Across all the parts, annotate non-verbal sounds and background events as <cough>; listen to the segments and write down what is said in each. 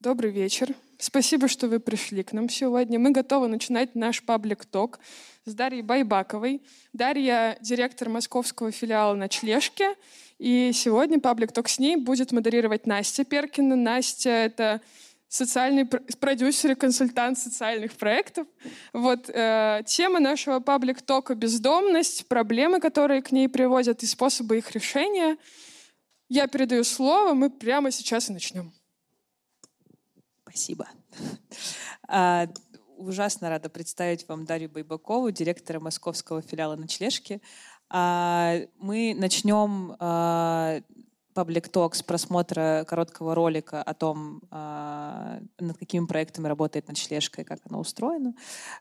Добрый вечер. Спасибо, что вы пришли к нам сегодня. Мы готовы начинать наш паблик-ток с Дарьей Байбаковой. Дарья — директор московского филиала «Ночлежки». И сегодня паблик-ток с ней будет модерировать Настя Перкина. Настя — это социальный продюсер и консультант социальных проектов. Вот э, тема нашего паблик-тока — бездомность, проблемы, которые к ней приводят, и способы их решения. Я передаю слово, мы прямо сейчас и начнем. Спасибо. <laughs> А, ужасно рада представить вам Дарью Байбакову, директора московского филиала «Ночлежки». А, мы начнем а, Public Talks просмотра короткого ролика о том, а, над какими проектами работает ночлежка и как она устроена.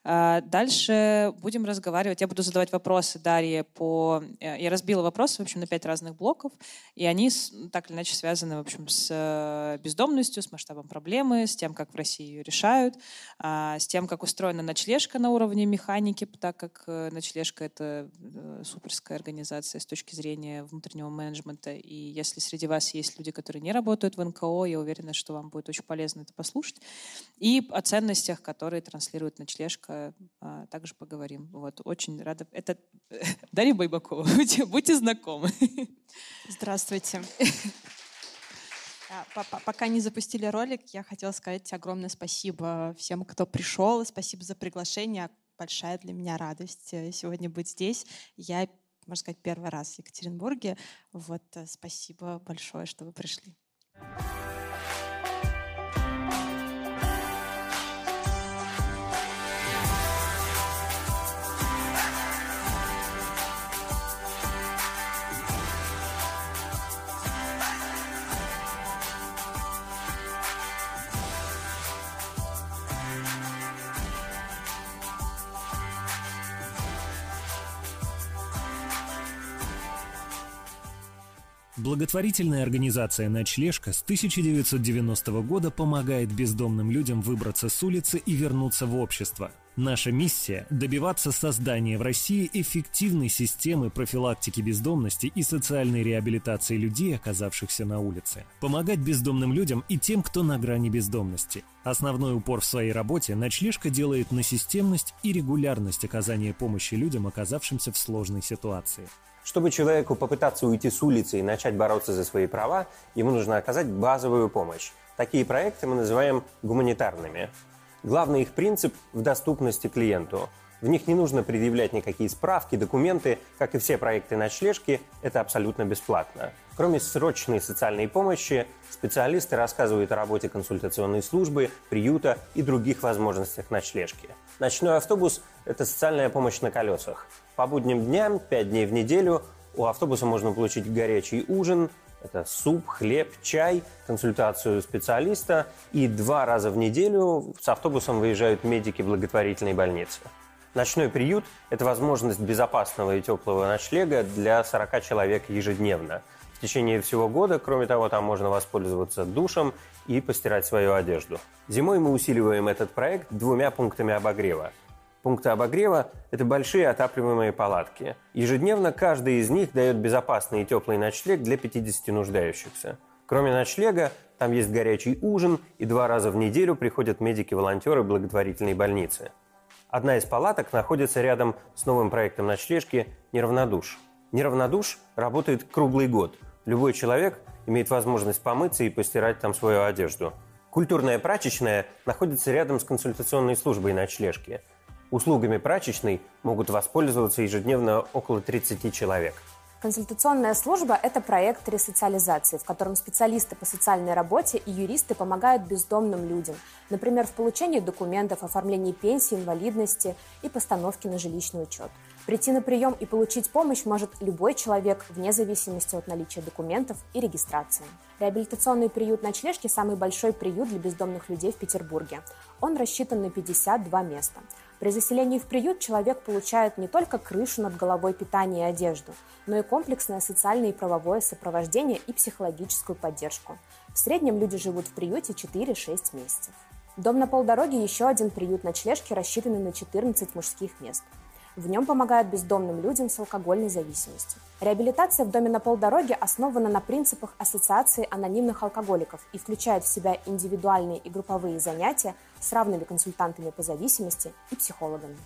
А, дальше будем разговаривать. Я буду задавать вопросы Дарье по... Э, я разбила вопросы, в общем, на пять разных блоков, и они так или иначе связаны, в общем, с э, бездомностью, с масштабом проблемы, с тем, как в России ее решают, а, с тем, как устроена ночлежка на уровне механики, так как э, ночлежка — это суперская организация с точки зрения внутреннего менеджмента, и если среди вас есть люди, которые не работают в НКО. Я уверена, что вам будет очень полезно это послушать. И о ценностях, которые транслирует ночлежка, а, также поговорим. Вот, очень рада. Это <laughs> Дарья Байбакова. <laughs> Будьте, будьте знакомы. Здравствуйте. <laughs> А, пока не запустили ролик, я хотела сказать огромное спасибо всем, кто пришел. Спасибо за приглашение. Большая для меня радость э, сегодня быть здесь. Я можно сказать, первый раз в Екатеринбурге. Вот э, спасибо большое, что вы пришли. Благотворительная организация «Ночлежка» с 1990 года помогает бездомным людям выбраться с улицы и вернуться в общество. Наша миссия – добиваться создания в России эффективной системы профилактики бездомности и социальной реабилитации людей, оказавшихся на улице. Помогать бездомным людям и тем, кто на грани бездомности. Основной упор в своей работе «Ночлежка» делает на системность и регулярность оказания помощи людям, оказавшимся в сложной ситуации. Чтобы человеку попытаться уйти с улицы и начать бороться за свои права, ему нужно оказать базовую помощь. Такие проекты мы называем гуманитарными. Главный их принцип в доступности клиенту. В них не нужно предъявлять никакие справки, документы, как и все проекты ночлежки, это абсолютно бесплатно. Кроме срочной социальной помощи, специалисты рассказывают о работе консультационной службы, приюта и других возможностях ночлежки. Ночной автобус – это социальная помощь на колесах. По будним дням, 5 дней в неделю, у автобуса можно получить горячий ужин, это суп, хлеб, чай, консультацию специалиста. И два раза в неделю с автобусом выезжают медики благотворительной больницы. Ночной приют – это возможность безопасного и теплого ночлега для 40 человек ежедневно. В течение всего года, кроме того, там можно воспользоваться душем и постирать свою одежду. Зимой мы усиливаем этот проект двумя пунктами обогрева – Пункты обогрева – это большие отапливаемые палатки. Ежедневно каждый из них дает безопасный и теплый ночлег для 50 нуждающихся. Кроме ночлега, там есть горячий ужин, и два раза в неделю приходят медики-волонтеры благотворительной больницы. Одна из палаток находится рядом с новым проектом ночлежки «Неравнодуш». «Неравнодуш» работает круглый год. Любой человек имеет возможность помыться и постирать там свою одежду. Культурная прачечная находится рядом с консультационной службой ночлежки – Услугами прачечной могут воспользоваться ежедневно около 30 человек. Консультационная служба – это проект ресоциализации, в котором специалисты по социальной работе и юристы помогают бездомным людям, например, в получении документов, оформлении пенсии, инвалидности и постановке на жилищный учет. Прийти на прием и получить помощь может любой человек вне зависимости от наличия документов и регистрации. Реабилитационный приют «Ночлежки» – самый большой приют для бездомных людей в Петербурге. Он рассчитан на 52 места. При заселении в приют человек получает не только крышу над головой, питание и одежду, но и комплексное социальное и правовое сопровождение и психологическую поддержку. В среднем люди живут в приюте 4-6 месяцев. Дом на полдороге – еще один приют ночлежки, рассчитанный на 14 мужских мест. В нем помогают бездомным людям с алкогольной зависимостью. Реабилитация в доме на полдороге основана на принципах Ассоциации анонимных алкоголиков и включает в себя индивидуальные и групповые занятия с равными консультантами по зависимости и психологами.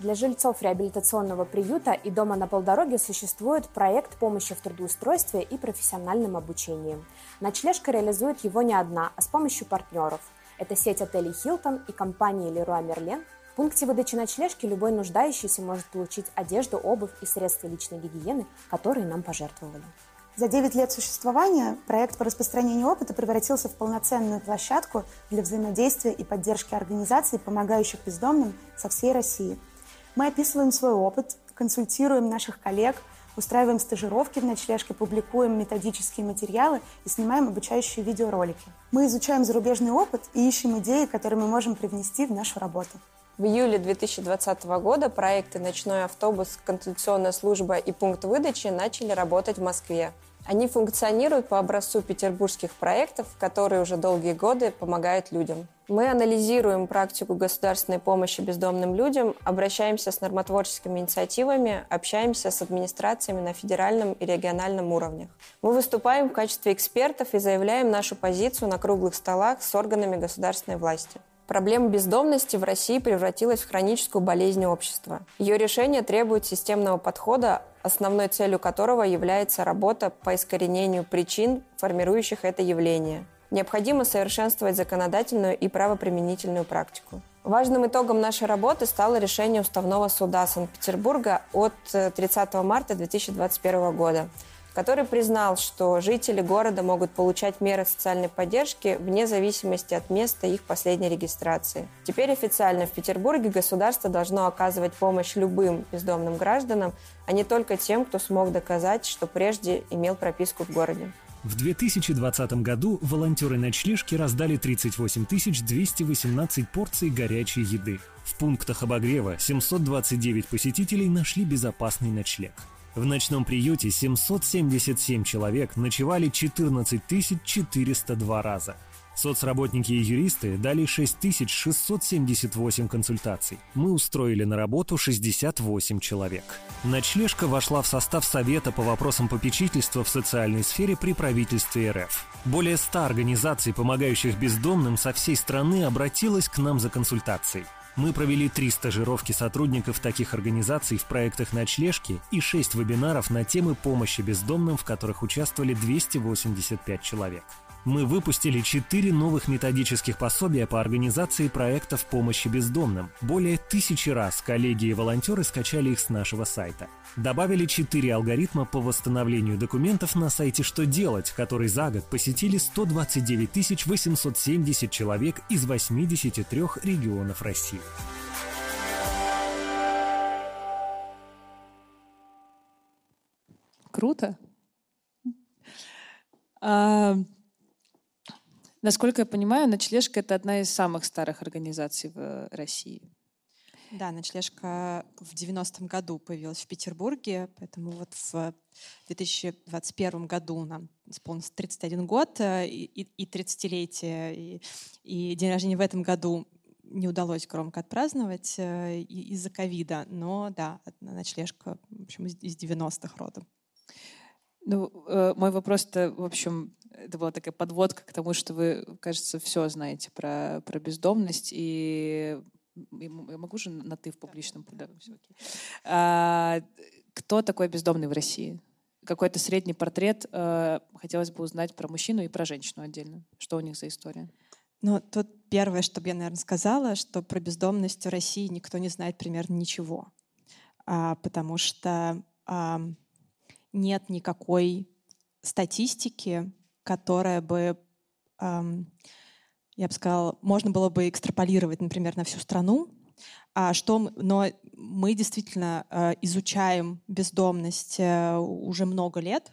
Для жильцов реабилитационного приюта и дома на полдороге существует проект помощи в трудоустройстве и профессиональном обучении. Ночлежка реализует его не одна, а с помощью партнеров. Это сеть отелей «Хилтон» и компании «Леруа Мерлен», в пункте выдачи ночлежки любой нуждающийся может получить одежду, обувь и средства личной гигиены, которые нам пожертвовали. За 9 лет существования проект по распространению опыта превратился в полноценную площадку для взаимодействия и поддержки организаций, помогающих бездомным со всей России – мы описываем свой опыт, консультируем наших коллег, устраиваем стажировки в ночлежке, публикуем методические материалы и снимаем обучающие видеоролики. Мы изучаем зарубежный опыт и ищем идеи, которые мы можем привнести в нашу работу. В июле 2020 года проекты «Ночной автобус», «Консультационная служба» и «Пункт выдачи» начали работать в Москве. Они функционируют по образцу петербургских проектов, которые уже долгие годы помогают людям. Мы анализируем практику государственной помощи бездомным людям, обращаемся с нормотворческими инициативами, общаемся с администрациями на федеральном и региональном уровнях. Мы выступаем в качестве экспертов и заявляем нашу позицию на круглых столах с органами государственной власти. Проблема бездомности в России превратилась в хроническую болезнь общества. Ее решение требует системного подхода, основной целью которого является работа по искоренению причин, формирующих это явление. Необходимо совершенствовать законодательную и правоприменительную практику. Важным итогом нашей работы стало решение Уставного суда Санкт-Петербурга от 30 э, марта 2021 года, который признал, что жители города могут получать меры социальной поддержки вне зависимости от места их последней регистрации. Теперь официально в Петербурге государство должно оказывать помощь любым бездомным гражданам, а не только тем, кто смог доказать, что прежде имел прописку в городе. В 2020 году волонтеры ночлежки раздали 38 218 порций горячей еды. В пунктах обогрева 729 посетителей нашли безопасный ночлег. В ночном приюте 777 человек ночевали 14 402 раза. Соцработники и юристы дали 6678 консультаций. Мы устроили на работу 68 человек. Ночлежка вошла в состав Совета по вопросам попечительства в социальной сфере при правительстве РФ. Более 100 организаций, помогающих бездомным со всей страны, обратилась к нам за консультацией. Мы провели три стажировки сотрудников таких организаций в проектах «Ночлежки» и шесть вебинаров на темы помощи бездомным, в которых участвовали 285 человек. Мы выпустили четыре новых методических пособия по организации проектов помощи бездомным. Более тысячи раз коллеги и волонтеры скачали их с нашего сайта. Добавили четыре алгоритма по восстановлению документов на сайте «Что делать», который за год посетили 129 870 человек из 83 регионов России. Круто. А, Насколько я понимаю, ночлежка это одна из самых старых организаций в России. Да, ночлежка в 90-м году появилась в Петербурге, поэтому вот в 2021 году нам исполнился 31 год э, и, и 30-летие, и, и день рождения в этом году не удалось громко отпраздновать э, из-за ковида, но да, ночлежка, в общем, из 90-х родом. Ну, э, мой вопрос-то, в общем, это была такая подводка к тому, что вы, кажется, все знаете про, про бездомность, и я могу же на «ты» в публичном? Да, все окей. А, кто такой бездомный в России? Какой-то средний портрет. А, хотелось бы узнать про мужчину и про женщину отдельно. Что у них за история? Ну, тут первое, что бы я, наверное, сказала, что про бездомность в России никто не знает примерно ничего. А, потому что а, нет никакой статистики которая бы, эм, я бы сказала, можно было бы экстраполировать, например, на всю страну. А что, но мы действительно э, изучаем бездомность э, уже много лет.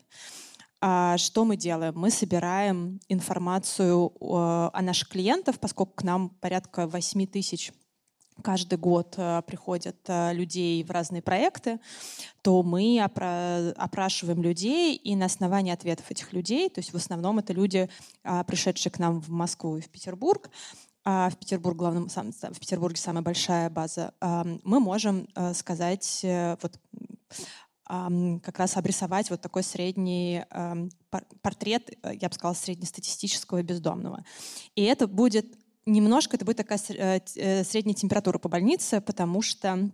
А что мы делаем? Мы собираем информацию э, о наших клиентах, поскольку к нам порядка 8 тысяч каждый год э, приходят э, людей в разные проекты, то мы опрашиваем людей, и на основании ответов этих людей, то есть в основном это люди, а, пришедшие к нам в Москву и в Петербург, а в, Петербург, главном, в Петербурге самая большая база, мы можем э, сказать, вот, как раз обрисовать вот такой средний портрет, э, я бы сказала, среднестатистического бездомного. И это будет немножко, это будет такая средняя температура по больнице, потому что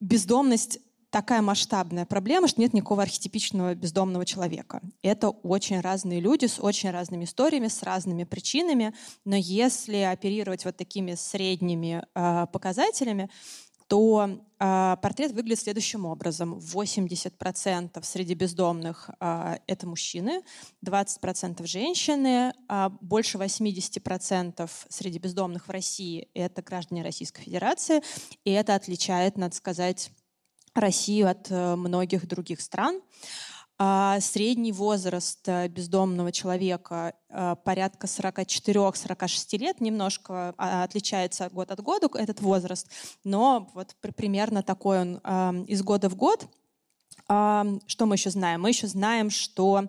бездомность такая масштабная проблема, что нет никакого архетипичного бездомного человека. Это очень разные люди с очень разными историями, с разными причинами, но если оперировать вот такими средними э, показателями, то э, портрет выглядит следующим образом. 80% среди бездомных э, — это мужчины, 20% — женщины, а больше 80% среди бездомных в России — это граждане Российской Федерации, и это отличает, надо сказать, Россию от э, многих других стран. А средний возраст э, бездомного человека э, порядка 44-46 лет, немножко а, отличается год от года этот возраст, но вот примерно такой он из года в год. Что мы еще знаем? Мы еще знаем, что а,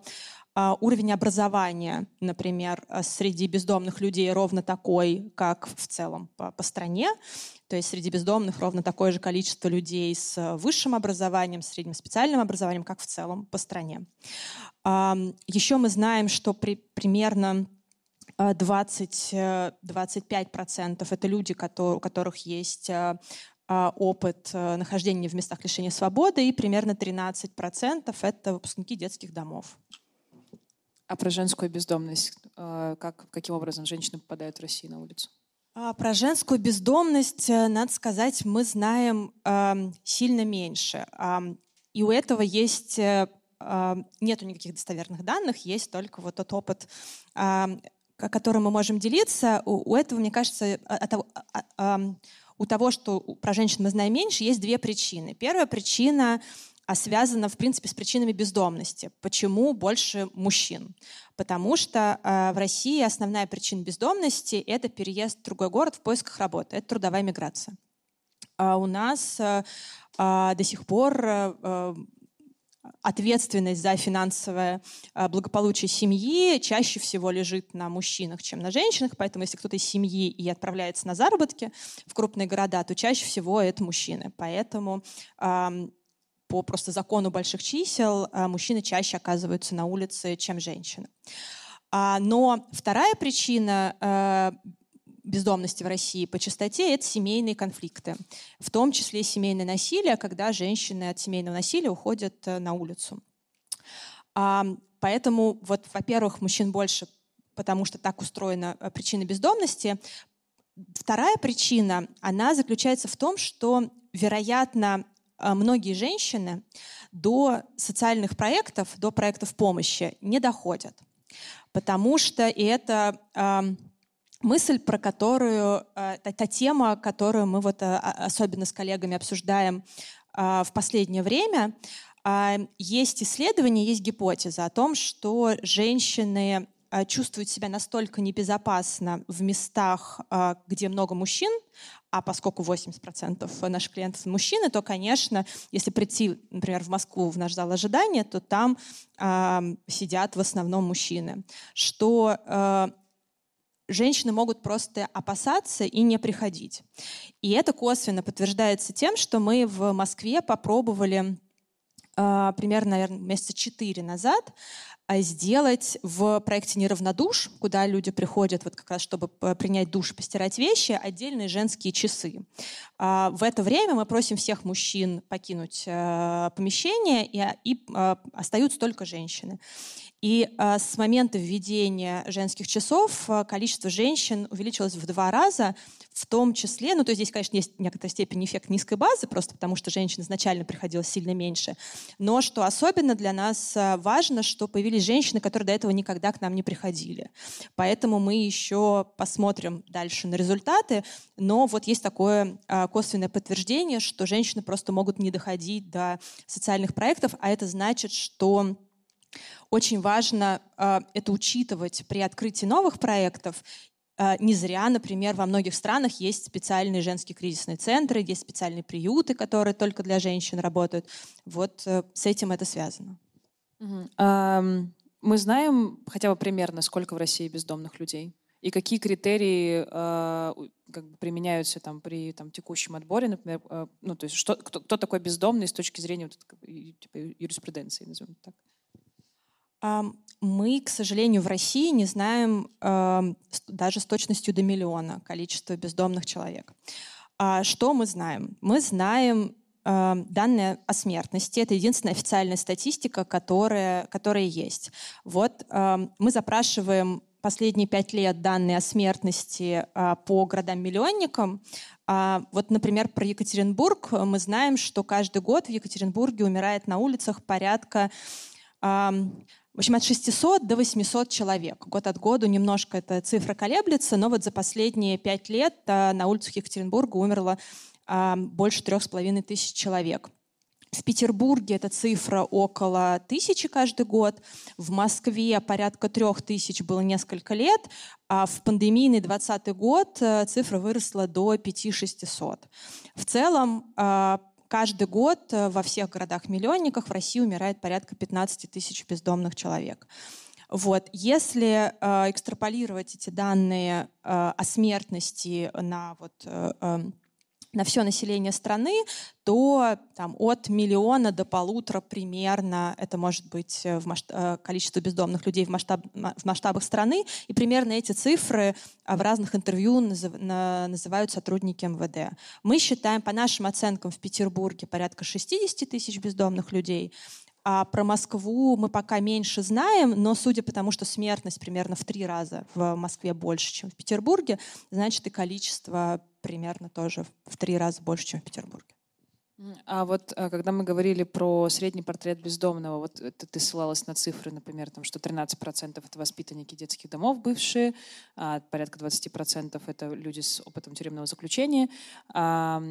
уровень образования, например, среди бездомных людей ровно такой, как в целом по, по стране. То есть среди бездомных ровно такое же количество людей с э, высшим образованием, средним специальным образованием, как в целом по стране. Еще мы знаем, что при, примерно 20-25% э, это люди, у которых есть э, а, опыт нахождения в местах лишения свободы, и примерно 13% это выпускники детских домов. А про женскую бездомность, как, каким образом женщины попадают в Россию на улицу? А, про женскую бездомность, э, надо сказать, мы знаем э, сильно меньше. Э, и у этого есть э, нету никаких достоверных данных, есть только вот тот опыт, э, которым мы можем делиться. У, этого, мне кажется, от, от, у того, что про женщин мы знаем меньше, есть две причины. Первая причина а связана, в принципе, с причинами бездомности. Почему больше мужчин? Потому что э, в России основная причина бездомности — это переезд в другой город в поисках работы, это трудовая миграция. А у нас э, э, до сих пор э, ответственность за финансовое благополучие семьи чаще всего лежит на мужчинах, чем на женщинах. Поэтому если кто-то из семьи и отправляется на заработки в крупные города, то чаще всего это мужчины. Поэтому по просто закону больших чисел а, мужчины чаще оказываются на улице, чем женщины. А, но вторая причина а, бездомности в России по частоте — это семейные конфликты, в том числе семейное насилие, когда женщины от семейного насилия уходят э, на улицу. Поэтому, вот, во-первых, мужчин больше, потому что так устроена э, причина бездомности. Вторая причина, она заключается в том, что, вероятно, а, многие женщины до социальных проектов, до проектов помощи не доходят. Потому что и это э, мысль, про которую, э, та, тема, которую мы вот особенно с коллегами обсуждаем в последнее время, есть исследования, есть гипотеза о том, что женщины чувствуют себя настолько небезопасно в местах, где много мужчин, а поскольку 80% наших клиентов мужчины, то, конечно, если прийти, например, в Москву в наш зал ожидания, то там э, сидят в основном мужчины. Что э, женщины могут просто опасаться и не приходить. И это косвенно подтверждается тем, что мы в Москве попробовали э, примерно, наверное, месяца четыре назад сделать в проекте «Неравнодуш», куда люди приходят вот как раз, чтобы принять душ, постирать вещи, отдельные женские часы. А, в это время мы просим всех мужчин покинуть э, помещение, и, и а, остаются только женщины. И с момента введения женских часов количество женщин увеличилось в два раза, в том числе, ну то есть здесь, конечно, есть в некоторой степени эффект низкой базы, просто потому что женщин изначально приходилось сильно меньше. Но что особенно для нас э, важно, что появились женщины, которые до этого никогда к нам не приходили. Поэтому мы еще посмотрим дальше на результаты, но вот есть такое э, косвенное подтверждение, что женщины просто могут не доходить до социальных проектов, а это значит, что очень важно э, это учитывать при открытии новых проектов. Э, не зря, например, во многих странах есть специальные женские кризисные центры, есть специальные приюты, которые только для женщин работают. Вот э, с этим это связано. Мы знаем хотя бы примерно, сколько в России бездомных людей? И какие критерии э, как бы применяются там при там, текущем отборе, например, ну то есть что, кто, кто такой бездомный с точки зрения вот, типа, юриспруденции, назовем так? Мы, к сожалению, в России не знаем даже с точностью до миллиона количество бездомных человек. А что мы знаем? Мы знаем данные о смертности. Это единственная официальная статистика, которая, которая есть. Вот мы запрашиваем последние пять лет данные о смертности э, по городам-миллионникам. Э, вот, например, про Екатеринбург мы знаем, что каждый год в Екатеринбурге умирает на улицах порядка в общем, от 600 до 800 человек. Год от года немножко эта цифра колеблется, но вот за последние пять лет а, на улицах Екатеринбурга умерло а, больше трех с половиной тысяч человек. В Петербурге эта цифра около тысячи каждый год. В Москве порядка трех тысяч было несколько лет. А в пандемийный 2020 год э, цифра выросла до 5-600. В целом Каждый год э, во всех городах-миллионниках в России умирает порядка 15 тысяч бездомных человек. Вот. Если э, экстраполировать эти данные э, о смертности на вот, э, эм, на все население страны, то там, от миллиона до полутора примерно, это может быть э, в масштаб, э, количество бездомных людей в, масштаб, в масштабах страны, и примерно эти цифры а, в разных интервью назыв, на, называют сотрудники МВД. Мы считаем, по нашим оценкам, в Петербурге порядка 60 тысяч бездомных людей, а про Москву мы пока меньше знаем, но судя по тому, что смертность примерно в три раза в Москве больше, чем в Петербурге, значит и количество примерно тоже в три раза больше, чем в Петербурге. А вот а, когда мы говорили про средний портрет бездомного, вот ты, ты ссылалась на цифры, например, там, что 13% это воспитанники детских домов бывшие, а порядка 20% это люди с опытом тюремного заключения. А,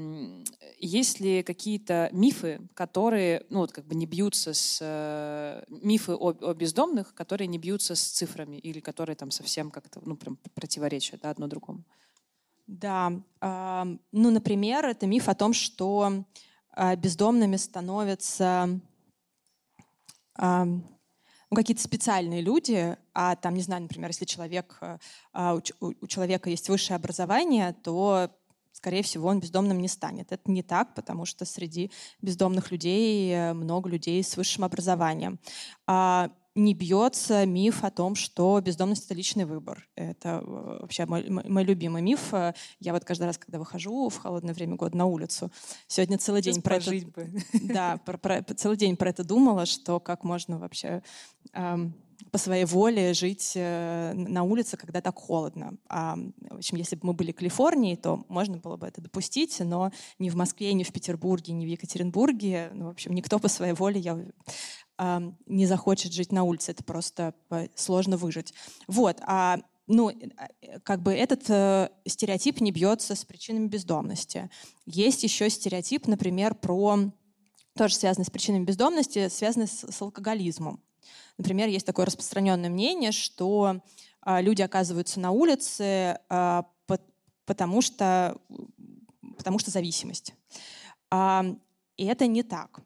есть ли какие-то мифы, которые, ну вот как бы не бьются с... Э, мифы о, о бездомных, которые не бьются с цифрами или которые там совсем как-то, ну прям противоречат да, одно другому? Да, ну, например, это миф о том, что бездомными становятся ну, какие-то специальные люди, а там, не знаю, например, если человек, э, у, у человека есть высшее образование, то скорее всего, он бездомным не станет. Это не так, потому что среди бездомных людей э, много людей с высшим образованием. Не бьется миф о том, что бездомность — это личный выбор. Это э, вообще мой, мой любимый миф. Я вот каждый раз, когда выхожу в холодное время года на улицу, сегодня целый день про это... Бы. Да, про, про, целый день про это думала, что как можно вообще эм, по своей воле жить э, на улице, когда так холодно. А, в общем, если бы мы были в Калифорнии, то можно было бы это допустить, но ни в Москве, ни в Петербурге, ни в Екатеринбурге, ну, в общем, никто по своей воле я, не захочет жить на улице. Это просто э, сложно выжить. Вот. А ну, э, как бы этот э, стереотип не бьется с причинами бездомности. Есть еще стереотип, например, про тоже связанный с причинами бездомности, связанный с, с алкоголизмом. Например, есть такое распространенное мнение, что а, люди оказываются на улице, а, потому, что, потому что зависимость. А, и это не так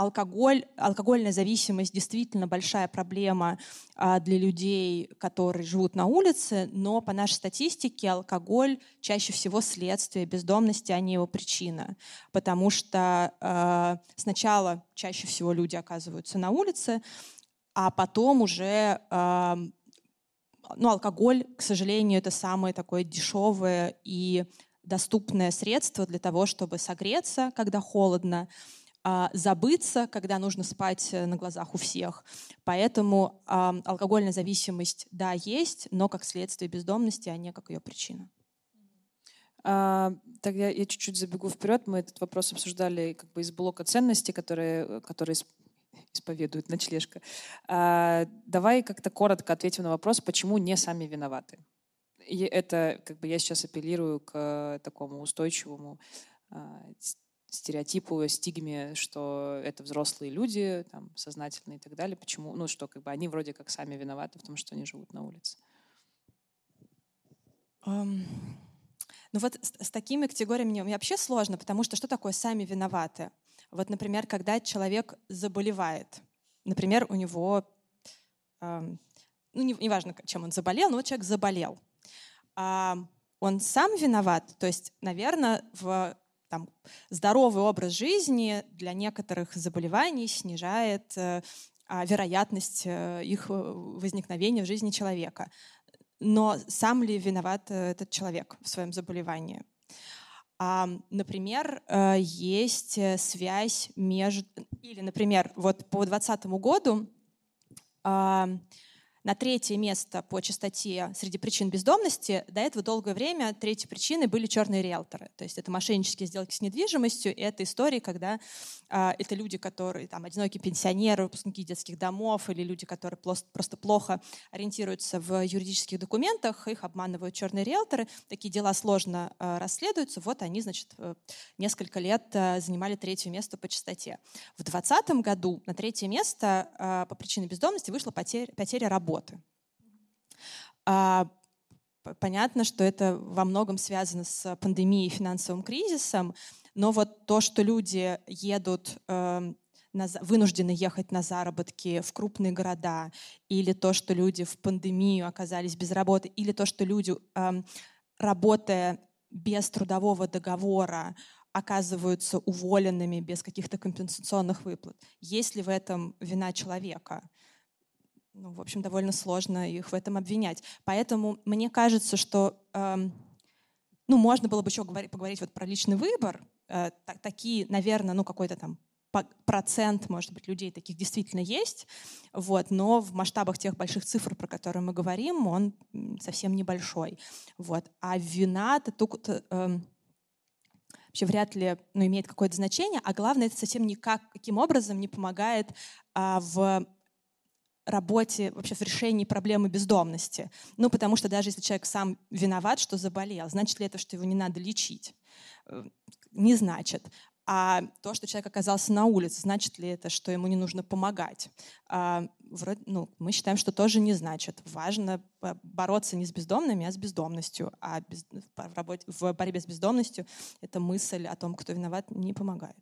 алкоголь, алкогольная зависимость действительно большая проблема а, для людей, которые живут на улице, но по нашей статистике алкоголь чаще всего следствие бездомности, а не его причина. Потому что а, сначала чаще всего люди оказываются на улице, а потом уже а, ну, алкоголь, к сожалению, это самое такое дешевое и доступное средство для того, чтобы согреться, когда холодно, забыться, когда нужно спать э, на глазах у всех. Поэтому а, алкогольная зависимость, да, есть, но как следствие бездомности, а не как ее причина. А, тогда я чуть-чуть забегу вперед. Мы этот вопрос обсуждали как бы из блока ценностей, которые, которые исповедует ночлежка. А, давай как-то коротко ответим на вопрос, почему не сами виноваты. И это как бы я сейчас апеллирую к такому устойчивому а, стереотипу, стигме, что это взрослые люди, там, сознательные и так далее. Почему? Ну, что как бы они вроде как сами виноваты в том, что они живут на улице. Um, ну вот с, с такими категориями мне вообще сложно, потому что что такое сами виноваты? Вот, например, когда человек заболевает, например, у него, эм, ну, неважно, чем он заболел, но вот человек заболел. А, он сам виноват, то есть, наверное, в там, здоровый образ жизни для некоторых заболеваний снижает э, а, вероятность э, их э, возникновения в жизни человека. Но сам ли виноват этот человек в своем заболевании? А, например, есть связь между... Или, например, вот по 2020 году а, на третье место по частоте среди причин бездомности до этого долгое время третьей причиной были черные риэлторы. То есть это мошеннические сделки с недвижимостью, и это истории, когда а, это люди, которые там одинокие пенсионеры, выпускники детских домов или люди, которые просто, просто плохо ориентируются в юридических документах, их обманывают черные риэлторы. Такие дела сложно а, расследуются. Вот они, значит, э, несколько лет а, занимали третье место по частоте. В 2020 году на третье место а, по причине бездомности вышла потеря, потеря работы работы. А, понятно, что это во многом связано с пандемией и финансовым кризисом, но вот то, что люди едут э, вынуждены ехать на заработки в крупные города, или то, что люди в пандемию оказались без работы, или то, что люди, э, работая без трудового договора, оказываются уволенными без каких-то компенсационных выплат. Есть ли в этом вина человека? Ну, в общем, довольно сложно их в этом обвинять. Поэтому мне кажется, что эм, ну, можно было бы еще говорить, поговорить вот про личный выбор. Э, так, такие, наверное, ну, какой-то там процент, может быть, людей таких действительно есть, вот, но в масштабах тех больших цифр, про которые мы говорим, он совсем небольшой. Вот. А вина-то тут э, вообще вряд ли ну, имеет какое-то значение, а главное, это совсем никак, каким образом не помогает а, в работе, вообще в решении проблемы бездомности. Ну, потому что даже если человек сам виноват, что заболел, значит ли это, что его не надо лечить? Э, не значит. А то, что человек оказался на улице, значит ли это, что ему не нужно помогать? А, вроде, ну, мы считаем, что тоже не значит. Важно бороться не с бездомными, а с бездомностью. А без, в, работе, в борьбе с бездомностью эта мысль о том, кто виноват, не помогает.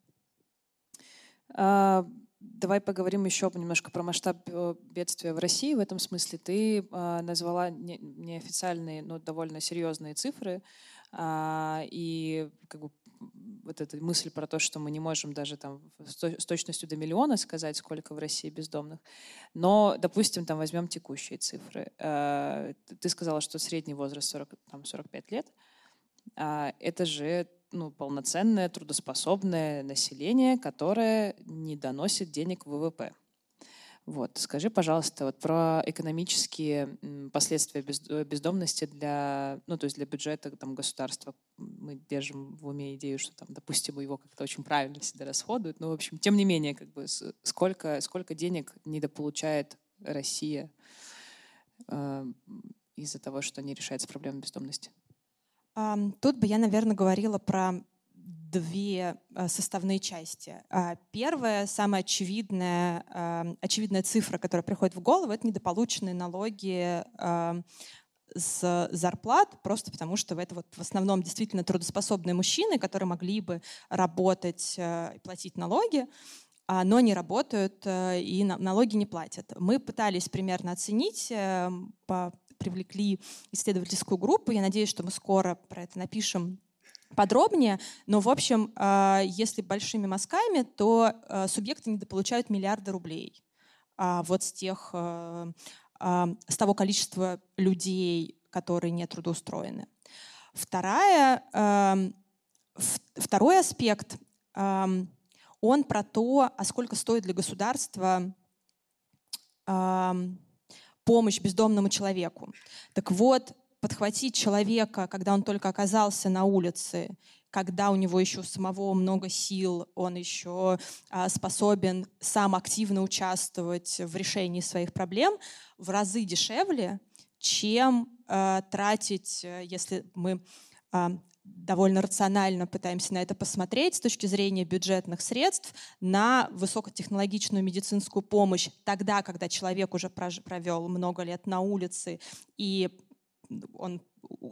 А, Давай поговорим еще немножко про масштаб э, бедствия в России. В этом смысле ты э, назвала не, неофициальные, но довольно серьезные цифры. Э, и как бы вот эта мысль про то, что мы не можем даже там с точностью до миллиона сказать, сколько в России бездомных. Но, допустим, там возьмем текущие цифры. Э, ты сказала, что средний возраст 40, там, 45 лет. Это же ну, полноценное трудоспособное население, которое не доносит денег в ВВП. Вот. Скажи, пожалуйста, вот про экономические последствия бездомности для, ну, то есть для бюджета там, государства. Мы держим в уме идею, что, там, допустим, его как-то очень правильно всегда расходуют. Но, в общем, тем не менее, как бы, сколько, сколько денег недополучает Россия э, из-за того, что не решается проблема бездомности? Тут бы я, наверное, говорила про две э, составные части. А, первая, самая очевидная, очевидная цифра, которая приходит в голову, это недополученные налоги с зарплат, просто потому что это вот в основном действительно трудоспособные мужчины, которые могли бы работать э, и платить налоги, а, но не работают э, и налоги не платят. Мы пытались примерно оценить по привлекли исследовательскую группу. Я надеюсь, что мы скоро про это напишем подробнее. Но, в общем, а, если большими мазками, то а, субъекты недополучают миллиарды рублей. А вот с, тех, с того количества людей, которые не трудоустроены. Вторая, второй аспект, он про то, а сколько стоит для государства помощь бездомному человеку. Так вот, подхватить человека, когда он только оказался на улице, когда у него еще самого много сил, он еще а, способен сам активно участвовать в решении своих проблем, в разы дешевле, чем а, тратить, э, если мы а, довольно рационально пытаемся на это посмотреть с точки зрения бюджетных средств на высокотехнологичную медицинскую помощь. Тогда, когда человек уже провел много лет на улице и он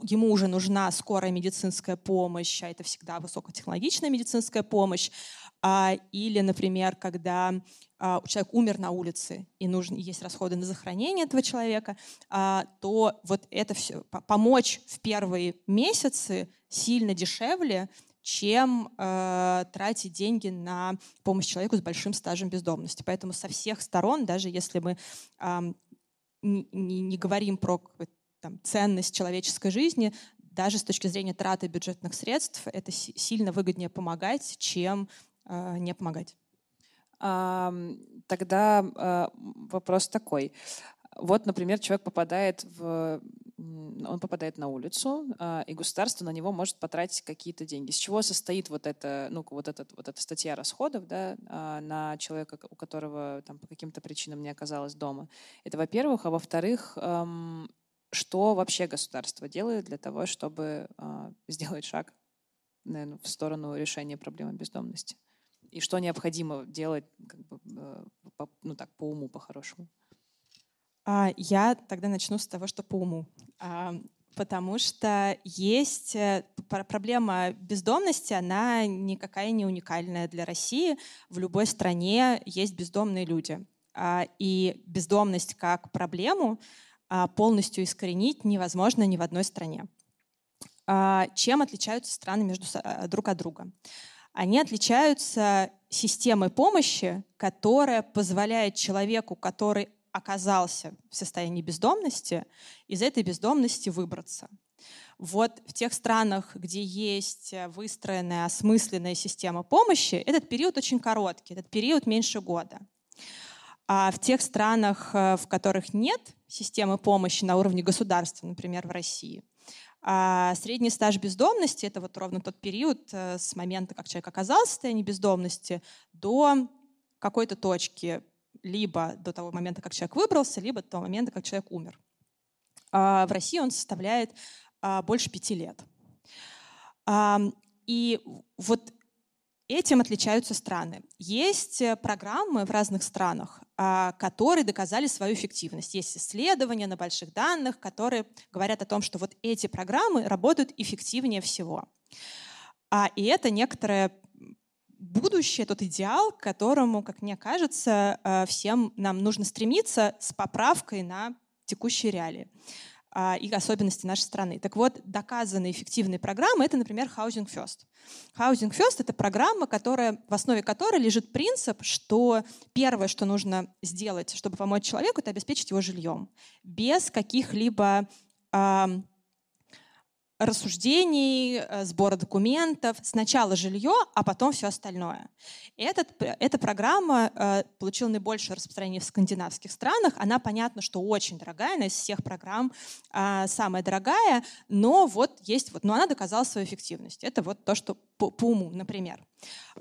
ему уже нужна скорая медицинская помощь, а это всегда высокотехнологичная медицинская помощь, а, или, например, когда а, человек умер на улице и нужно, есть расходы на захоронение этого человека, а, то вот это все, помочь в первые месяцы сильно дешевле, чем э, тратить деньги на помощь человеку с большим стажем бездомности. Поэтому со всех сторон, даже если мы э, не, не говорим про там, ценность человеческой жизни, даже с точки зрения траты бюджетных средств, это сильно выгоднее помогать, чем э, не помогать. А, тогда а, вопрос такой. Вот, например, человек попадает в он попадает на улицу, а, и государство на него может потратить какие-то деньги. С чего состоит вот эта, ну, вот, этот, вот эта статья расходов да, а, на человека, у которого там, по каким-то причинам не оказалось дома? Это во-первых. А во-вторых, что вообще государство делает для того, чтобы а, сделать шаг наверное, в сторону решения проблемы бездомности? И что необходимо делать как бы, э, ну так, по уму, по-хорошему? А, я тогда начну с того, что по уму. А, потому что есть э, проблема бездомности, она никакая не уникальная для России. В любой стране есть бездомные люди. А, и бездомность как проблему полностью искоренить невозможно ни в одной стране. Чем отличаются страны между, друг от друга? они отличаются системой помощи, которая позволяет человеку, который оказался в состоянии бездомности, из этой бездомности выбраться. Вот в тех странах, где есть выстроенная, осмысленная система помощи, этот период очень короткий, этот период меньше года. А в тех странах, э, в которых нет системы помощи на уровне государства, например, в России, а средний стаж бездомности — это вот ровно тот период э, с момента, как человек оказался в состоянии бездомности, до какой-то точки, либо до того момента, как человек выбрался, либо до того момента, как человек умер. А в России он составляет а, больше пяти лет. И вот Этим отличаются страны. Есть э, программы в разных странах, а, которые доказали свою эффективность. Есть исследования на больших данных, которые говорят о том, что вот эти программы работают эффективнее всего. И это некоторое будущее, тот идеал, к которому, как мне кажется, э, всем нам нужно стремиться с поправкой на текущие реалии. А, и особенности нашей страны. Так вот, доказанные эффективные программы — это, например, Housing First. Housing First — это программа, которая, в основе которой лежит принцип, что первое, что нужно сделать, чтобы помочь человеку, это обеспечить его жильем. Без каких-либо рассуждений, э, сбора документов. Сначала жилье, а потом все остальное. Этот, эта программа э, получила наибольшее распространение в скандинавских странах. Она, понятно, что очень дорогая, она из всех программ э, самая дорогая, но вот есть, вот, но она доказала свою эффективность. Это вот то, что по, по уму, например.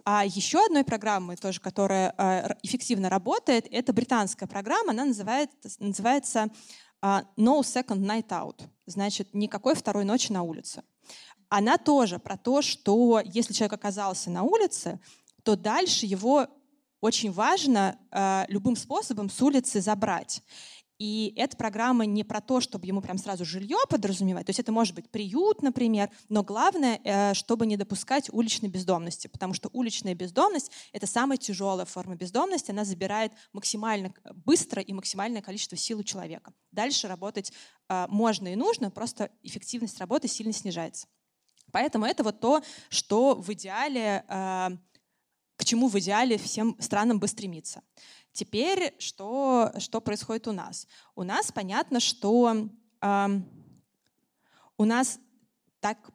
А еще одной программой, тоже, которая э, эффективно работает, это британская программа, она называет, называется а, no second night out, значит, никакой второй ночи на улице. Она тоже про то, что если человек оказался на улице, то дальше его очень важно э, любым способом с улицы забрать. И эта программа не про то, чтобы ему прям сразу жилье подразумевать. То есть это может быть приют, например, но главное, э, чтобы не допускать уличной бездомности, потому что уличная бездомность — это самая тяжелая форма бездомности. Она забирает максимально быстро и максимальное количество сил у человека. Дальше работать э, можно и нужно, просто эффективность работы сильно снижается. Поэтому это вот то, что в идеале, э, к чему в идеале всем странам бы стремиться. Теперь что, что происходит у нас? У нас понятно, что э, у нас так,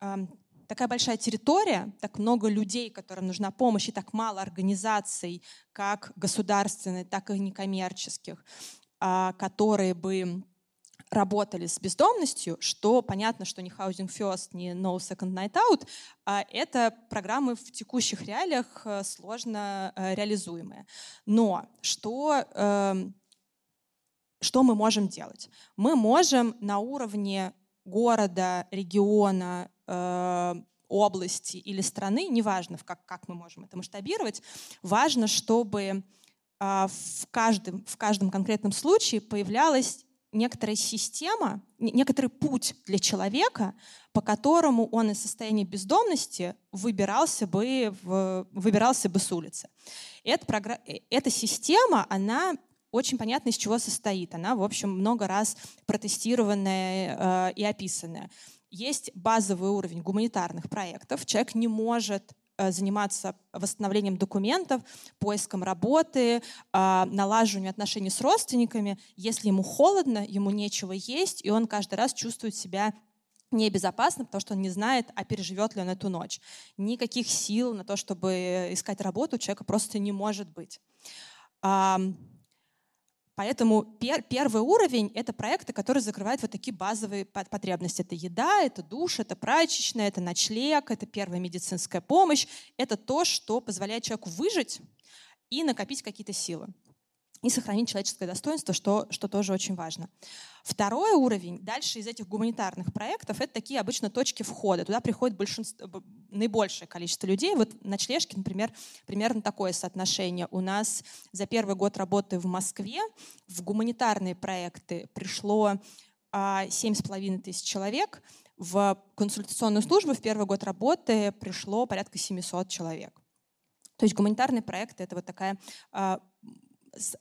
э, такая большая территория, так много людей, которым нужна помощь, и так мало организаций, как государственных, так и некоммерческих, э, которые бы работали с бездомностью, что понятно, что ни Housing First, ни No Second Night Out, а это программы в текущих реалиях э, сложно э, реализуемые. Но что, эм, что мы можем делать? Мы можем на уровне города, региона, э, области или страны, неважно, как, как мы можем это масштабировать, важно, чтобы в каждом, в каждом конкретном случае появлялась некоторая система, некоторый путь для человека, по которому он из состояния бездомности выбирался бы, в, выбирался бы с улицы. Эта, э, эта система, она очень понятно, из чего состоит. Она, в общем, много раз протестированная э, и описанная. Есть базовый уровень гуманитарных проектов. Человек не может заниматься восстановлением документов, поиском работы, а, налаживанием отношений с родственниками, если ему холодно, ему нечего есть, и он каждый раз чувствует себя небезопасно, потому что он не знает, а переживет ли он эту ночь. Никаких сил на то, чтобы искать работу, у человека просто не может быть. Поэтому пер, первый уровень — это проекты, которые закрывают вот такие базовые потребности. Это еда, это душ, это прачечная, это ночлег, это первая медицинская помощь. Это то, что позволяет человеку выжить и накопить какие-то силы и сохранить человеческое достоинство, что, что тоже очень важно. Второй уровень, дальше из этих гуманитарных проектов, это такие обычно точки входа. Туда приходит большинство, наибольшее количество людей. Вот на члешке, например, примерно такое соотношение. У нас за первый год работы в Москве в гуманитарные проекты пришло а, семь с половиной тысяч человек, в консультационную службу в первый год работы пришло порядка 700 человек. То есть гуманитарные проекты — это вот такая а,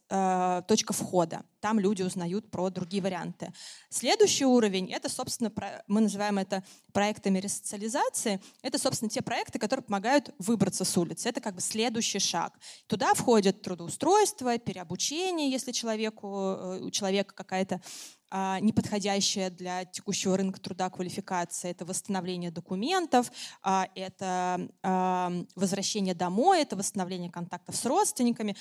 э, точка входа. Там люди узнают про другие варианты. Следующий уровень — это, собственно, мы называем это проектами ресоциализации. Это, собственно, те проекты, которые помогают выбраться с улицы. Это как бы следующий шаг. Туда входит трудоустройство, переобучение, если человеку, э, у человека какая-то а, неподходящая для текущего рынка труда квалификация. Это восстановление документов, а, это возвращение домой, это восстановление контактов с родственниками,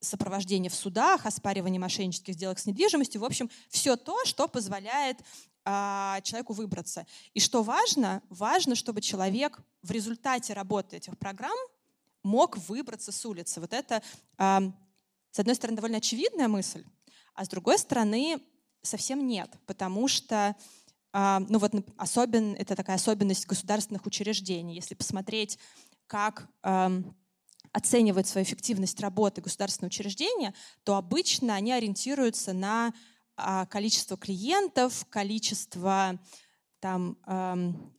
сопровождение в судах, оспаривание мошеннических сделок с недвижимостью. В общем, все то, что позволяет а, человеку выбраться. И что важно, важно, чтобы человек в результате работы этих программ мог выбраться с улицы. Вот это, а, с одной стороны, довольно очевидная мысль, а с другой стороны, совсем нет, потому что а, ну вот особен, это такая особенность государственных учреждений. Если посмотреть, как оценивают свою эффективность работы государственного учреждения, то обычно они ориентируются на а, количество клиентов, количество там,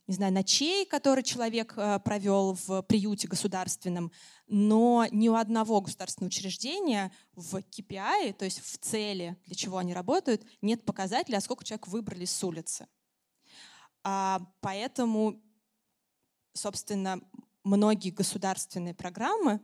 не знаю, ночей, которые человек э, провел в приюте государственном, но ни у одного государственного учреждения в KPI, то есть в цели, для чего они работают, нет показателя, а сколько человек выбрали с улицы. А, поэтому, собственно, многие государственные программы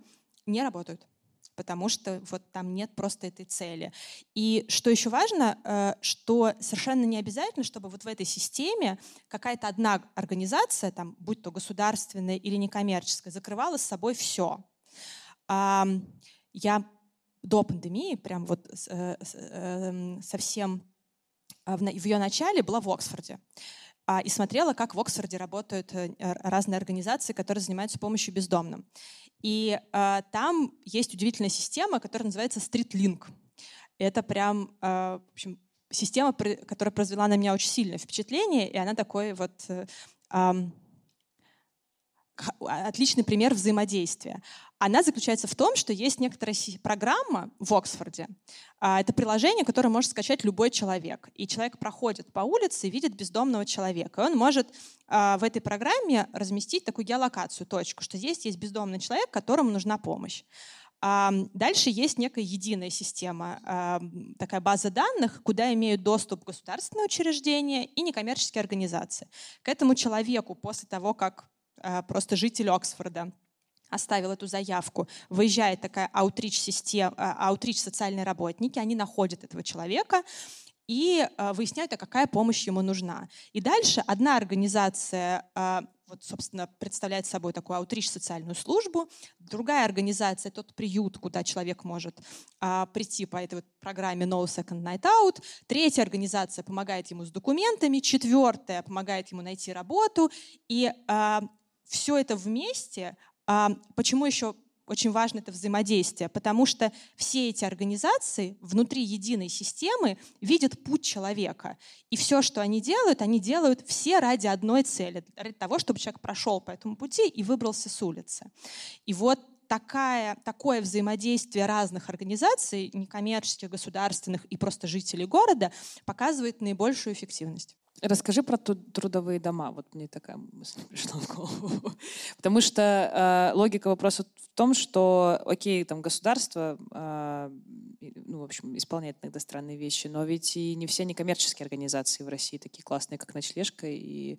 не работают потому что вот там нет просто этой цели. И что еще важно, э, что совершенно не обязательно, чтобы вот в этой системе какая-то одна организация, там, будь то государственная или некоммерческая, закрывала с собой все. Я до пандемии, прям вот э, эм, совсем э, в ее начале была в Оксфорде. А, и смотрела, как в Оксфорде работают э, разные организации, которые занимаются помощью бездомным. И а, там есть удивительная система, которая называется StreetLink. Это прям, а, в общем, система, которая произвела на меня очень сильное впечатление, и она такой вот отличный пример взаимодействия. Она заключается в том, что есть некоторая программа в Оксфорде. А, это приложение, которое может скачать любой человек. И человек проходит по улице и видит бездомного человека. И он может а, в этой программе разместить такую геолокацию, точку, что здесь есть бездомный человек, которому нужна помощь. А, дальше есть некая единая система, такая база данных, куда имеют доступ государственные учреждения и некоммерческие организации. К этому человеку после того, как просто житель Оксфорда оставил эту заявку, выезжает такая аутрич-система, аутрич социальные работники, они находят этого человека и а, выясняют, а какая помощь ему нужна. И дальше одна организация вот, собственно, представляет собой такую аутрич социальную службу. Другая организация — тот приют, куда человек может прийти по этой вот программе No Second Night Out. Третья организация помогает ему с документами. Четвертая помогает ему найти работу. И все это вместе а, почему еще очень важно это взаимодействие? Потому что все эти организации внутри единой системы видят путь человека. И все, что они делают, они делают все ради одной цели. Ради того, чтобы человек прошел по этому пути и выбрался с улицы. И вот такая, такое взаимодействие разных организаций, некоммерческих, государственных и просто жителей города, показывает наибольшую эффективность. Расскажи про трудовые дома. Вот мне такая мысль пришла в голову. <laughs> Потому что э, логика вопроса в том, что, окей, там государство, э, ну, в общем, исполняет иногда странные вещи, но ведь и не все некоммерческие организации в России такие классные, как «Ночлежка», и,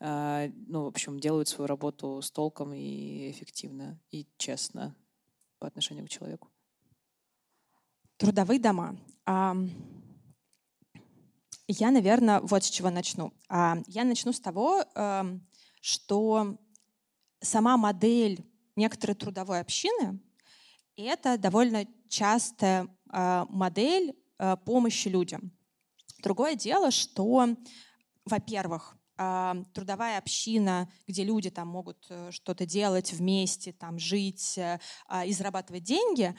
э, ну, в общем, делают свою работу с толком и эффективно, и честно по отношению к человеку. Трудовые дома. Я, наверное, вот с чего начну. А, я начну с того, эм, что сама модель некоторой трудовой общины — это довольно частая а, модель э, помощи людям. Другое дело, что, во-первых, а, трудовая община, где люди там могут э, что-то делать вместе, там жить э, и зарабатывать деньги,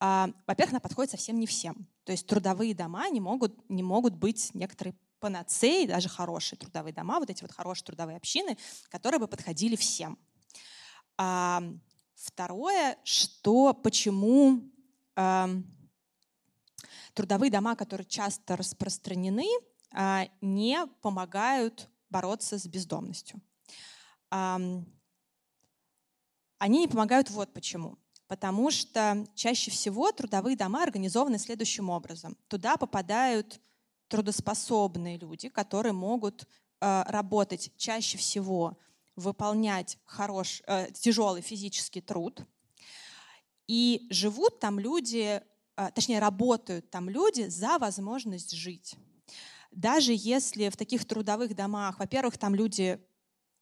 во-первых, она подходит совсем не всем. То есть трудовые дома не могут, не могут быть некоторые панацеи, даже хорошие трудовые дома, вот эти вот хорошие трудовые общины, которые бы подходили всем. А, второе, что почему а, трудовые дома, которые часто распространены, а, не помогают бороться с бездомностью. А, они не помогают вот почему потому что чаще всего трудовые дома организованы следующим образом. Туда попадают трудоспособные люди, которые могут э, работать чаще всего, выполнять хорош, э, тяжелый физический труд. И живут там люди, э, точнее работают там люди за возможность жить. Даже если в таких трудовых домах, во-первых, там люди,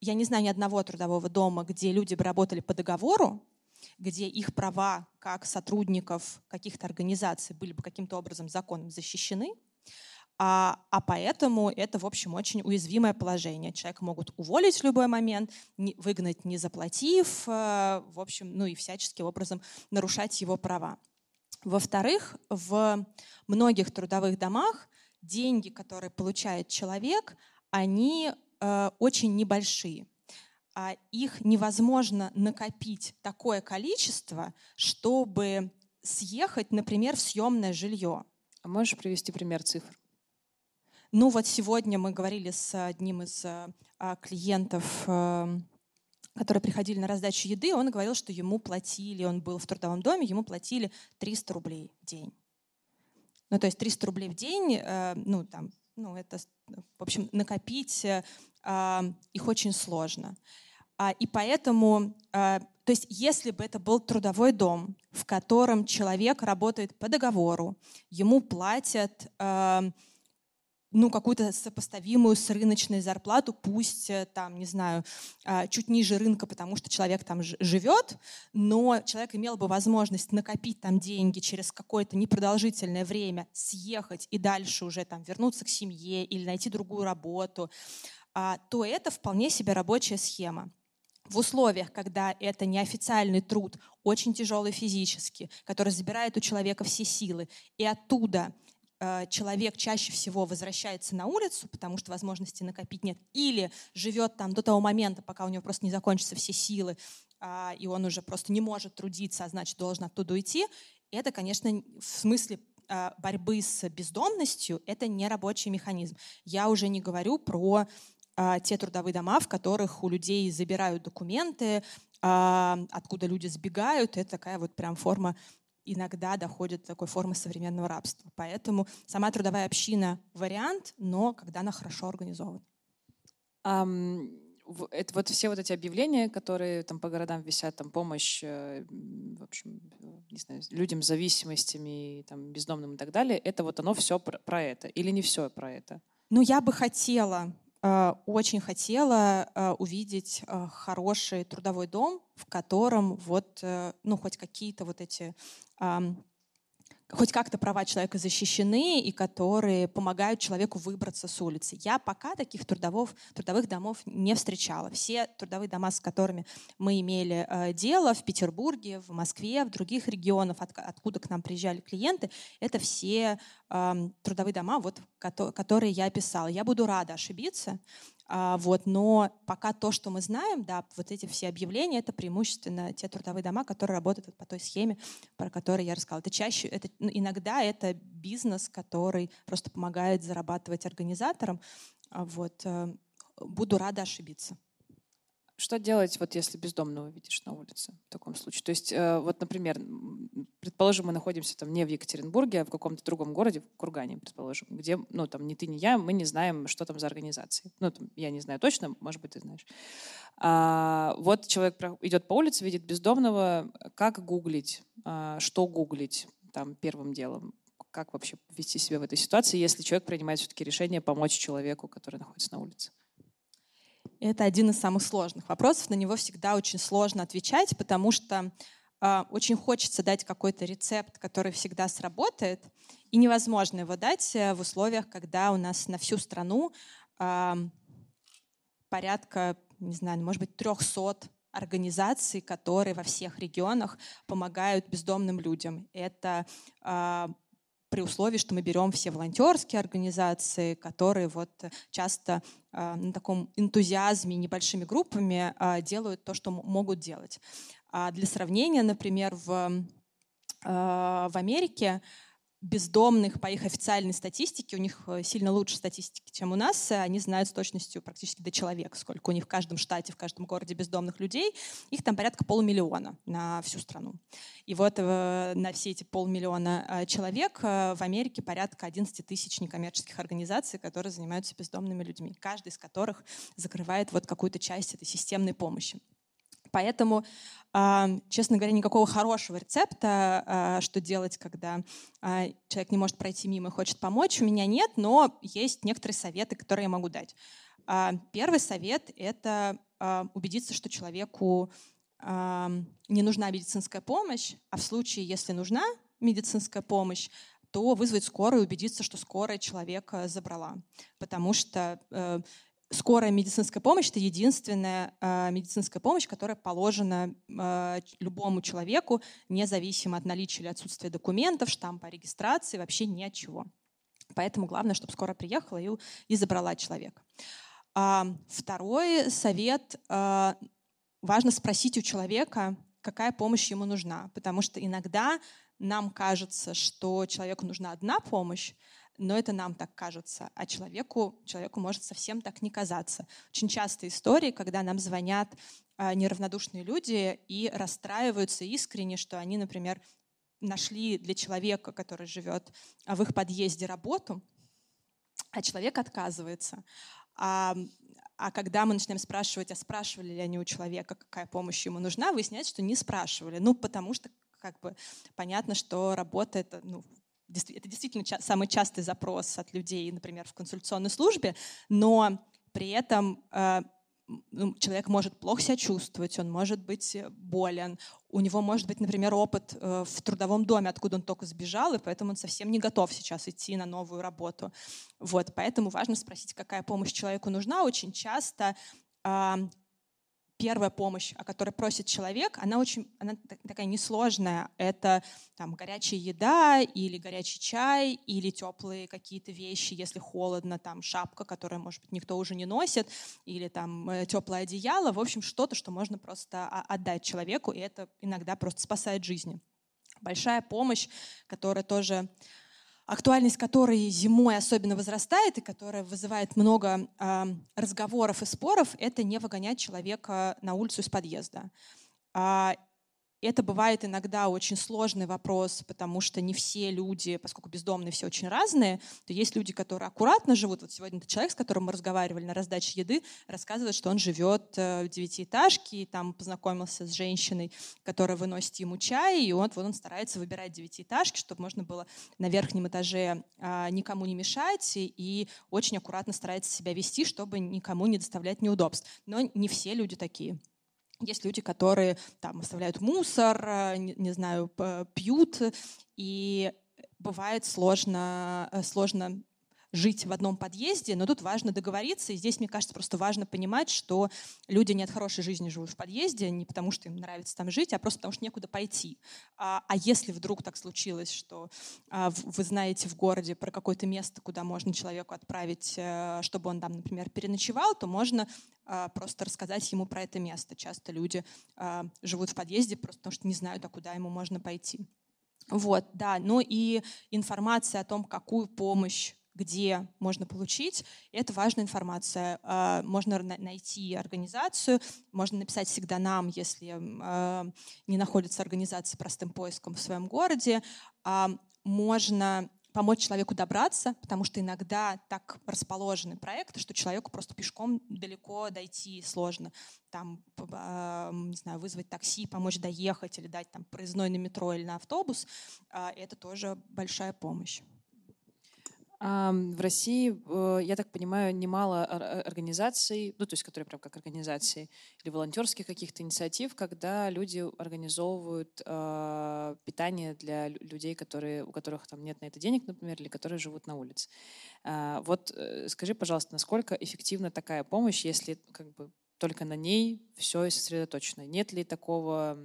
я не знаю ни одного трудового дома, где люди бы работали по договору, где их права как сотрудников каких-то организаций были бы каким-то образом законом защищены, а, а поэтому это, в общем, очень уязвимое положение. Человека могут уволить в любой момент, не, выгнать, не заплатив, э, в общем, ну и всяческим образом нарушать его права. Во-вторых, в многих трудовых домах деньги, которые получает человек, они э, очень небольшие. А их невозможно накопить такое количество, чтобы съехать, например, в съемное жилье. А можешь привести пример цифр? Ну вот сегодня мы говорили с одним из а, клиентов, а, которые приходили на раздачу еды, он говорил, что ему платили, он был в трудовом доме, ему платили 300 рублей в день. Ну то есть 300 рублей в день, э, ну там, ну это, в общем, накопить э, их очень сложно. А, и поэтому, а, то есть если бы это был трудовой дом, в котором человек работает по договору, ему платят а, ну, какую-то сопоставимую с рыночной зарплату, пусть э, там, не знаю, чуть ниже рынка, потому что человек там живет, но человек имел бы возможность накопить там деньги через какое-то непродолжительное время, съехать и дальше уже там вернуться к семье или найти другую работу, то это вполне себе рабочая схема в условиях, когда это неофициальный труд, очень тяжелый физически, который забирает у человека все силы, и оттуда э, человек чаще всего возвращается на улицу, потому что возможности накопить нет, или живет там до того момента, пока у него просто не закончатся все силы, э, и он уже просто не может трудиться, а значит должен оттуда уйти, это, конечно, в смысле э, борьбы с бездомностью, это не рабочий механизм. Я уже не говорю про а, те трудовые дома, в которых у людей забирают документы, а, откуда люди сбегают. Это такая вот прям форма иногда доходит до такой формы современного рабства. Поэтому сама трудовая община — вариант, но когда она хорошо организована. Um, это вот все вот эти объявления, которые там по городам висят, там помощь, э, в общем, не знаю, людям с зависимостями, там, бездомным и так далее, это вот оно все про, про это или не все про это? Ну, я бы хотела очень хотела э, увидеть э, хороший трудовой дом, в котором вот, ну, хоть какие-то вот эти хоть как-то права человека защищены и которые помогают человеку выбраться с улицы. Я пока таких трудовых, трудовых домов не встречала. Все трудовые дома, с которыми мы имели э, дело в Петербурге, в Москве, в других регионах, от, откуда к нам приезжали клиенты, это все э, трудовые дома, вот, которые я описала. Я буду рада ошибиться, вот, но пока то, что мы знаем, да, вот эти все объявления, это преимущественно те трудовые дома, которые работают по той схеме, про которую я рассказала. Это чаще, это, ну, иногда это бизнес, который просто помогает зарабатывать организаторам. А, вот, э, буду рада ошибиться. Что делать, вот если бездомного видишь на улице в таком случае? То есть, э, вот, например, предположим, мы находимся там не в Екатеринбурге, а в каком-то другом городе, в Кургане, предположим, где, ну, там, ни ты, ни я, мы не знаем, что там за организации. Ну, там, я не знаю точно, может быть, ты знаешь. А, вот человек идет по улице, видит бездомного, как гуглить, а, что гуглить там первым делом? Как вообще вести себя в этой ситуации, если человек принимает все-таки решение помочь человеку, который находится на улице? Это один из самых сложных вопросов. На него всегда очень сложно отвечать, потому что э, очень хочется дать какой-то рецепт, который всегда сработает, и невозможно его дать э, в условиях, когда у нас на всю страну э, порядка, не знаю, может быть, 300 организаций, которые во всех регионах помогают бездомным людям. Это э, при условии, что мы берем все волонтерские организации, которые вот часто э, на таком энтузиазме небольшими группами э, делают то, что могут делать. А для сравнения, например, в, в Америке бездомных по их официальной статистике, у них э, сильно лучше статистики, чем у нас, они знают с точностью практически до человека, сколько у них в каждом штате, в каждом городе бездомных людей. Их там порядка полумиллиона на всю страну. И вот э, на все эти полмиллиона э, человек в Америке порядка 11 тысяч некоммерческих организаций, которые занимаются бездомными людьми, каждый из которых закрывает вот какую-то часть этой системной помощи. Поэтому, а, честно говоря, никакого хорошего рецепта, а, что делать, когда а, человек не может пройти мимо и хочет помочь, у меня нет, но есть некоторые советы, которые я могу дать. Первый совет — это убедиться, что человеку не нужна медицинская помощь, а в случае, если нужна медицинская помощь, то вызвать скорую и убедиться, что скорая человека забрала. Потому что э, скорая медицинская помощь — это единственная э, медицинская помощь, которая положена э, любому человеку, независимо от наличия или отсутствия документов, штампа регистрации, вообще ни от чего. Поэтому главное, чтобы скорая приехала и, и забрала человека. А, второй совет. А, важно спросить у человека, какая помощь ему нужна, потому что иногда нам кажется, что человеку нужна одна помощь, но это нам так кажется, а человеку, человеку может совсем так не казаться. Очень часто истории, когда нам звонят а, неравнодушные люди и расстраиваются искренне, что они, например, нашли для человека, который живет а, в их подъезде работу, а человек отказывается. А, а когда мы начинаем спрашивать, а спрашивали ли они у человека, какая помощь ему нужна, выясняется, что не спрашивали. Ну, потому что как бы понятно, что работа это ну, это действительно самый частый запрос от людей, например, в консультационной службе, но при этом э, ну, человек может плохо себя чувствовать, он может быть болен, у него может быть, например, опыт э, в трудовом доме, откуда он только сбежал, и поэтому он совсем не готов сейчас идти на новую работу. Вот, поэтому важно спросить, какая помощь человеку нужна. Очень часто первая помощь, о которой просит человек, она очень она такая несложная. Это там, горячая еда или горячий чай, или теплые какие-то вещи, если холодно, там шапка, которую, может быть, никто уже не носит, или там э, теплое одеяло. В общем, что-то, что можно просто отдать человеку, и это иногда просто спасает жизни. Большая помощь, которая тоже актуальность которой зимой особенно возрастает и которая вызывает много э, разговоров и споров, это не выгонять человека на улицу из подъезда. А, это бывает иногда очень сложный вопрос, потому что не все люди, поскольку бездомные все очень разные, то есть люди, которые аккуратно живут. Вот сегодня человек, с которым мы разговаривали на раздаче еды, рассказывает, что он живет э, в девятиэтажке, и там познакомился с женщиной, которая выносит ему чай, и вот, вот он старается выбирать девятиэтажки, чтобы можно было на верхнем этаже а, никому не мешать, и очень аккуратно старается себя вести, чтобы никому не доставлять неудобств. Но не все люди такие. Есть люди, которые там оставляют мусор, э, не, не знаю, пьют, и бывает сложно, э, сложно жить в одном подъезде, но тут важно договориться, и здесь, мне кажется, просто важно понимать, что люди не от хорошей жизни живут в подъезде, не потому что им нравится там жить, а просто потому что некуда пойти. А, а если вдруг так случилось, что а, вы знаете в городе про какое-то место, куда можно человеку отправить, а, чтобы он там, например, переночевал, то можно а, просто рассказать ему про это место. Часто люди а, живут в подъезде просто потому, что не знают, а куда ему можно пойти. Вот, да. Ну и информация о том, какую помощь где можно получить. Это важная информация. А, можно найти организацию, можно написать всегда нам, если а, не находится организация простым поиском в своем городе. А, можно помочь человеку добраться, потому что иногда так расположены проекты, что человеку просто пешком далеко дойти сложно. Там, не знаю, вызвать такси, помочь доехать или дать там проездной на метро или на автобус, это тоже большая помощь. В России, э, я так понимаю, немало организаций, ну, то есть, которые прям как организации, или волонтерских каких-то инициатив, когда люди организовывают э, питание для людей, которые, у которых там нет на это денег, например, или которые живут на улице. Э, вот э, скажи, пожалуйста, насколько эффективна такая помощь, если как бы только на ней все и сосредоточено? Нет ли такого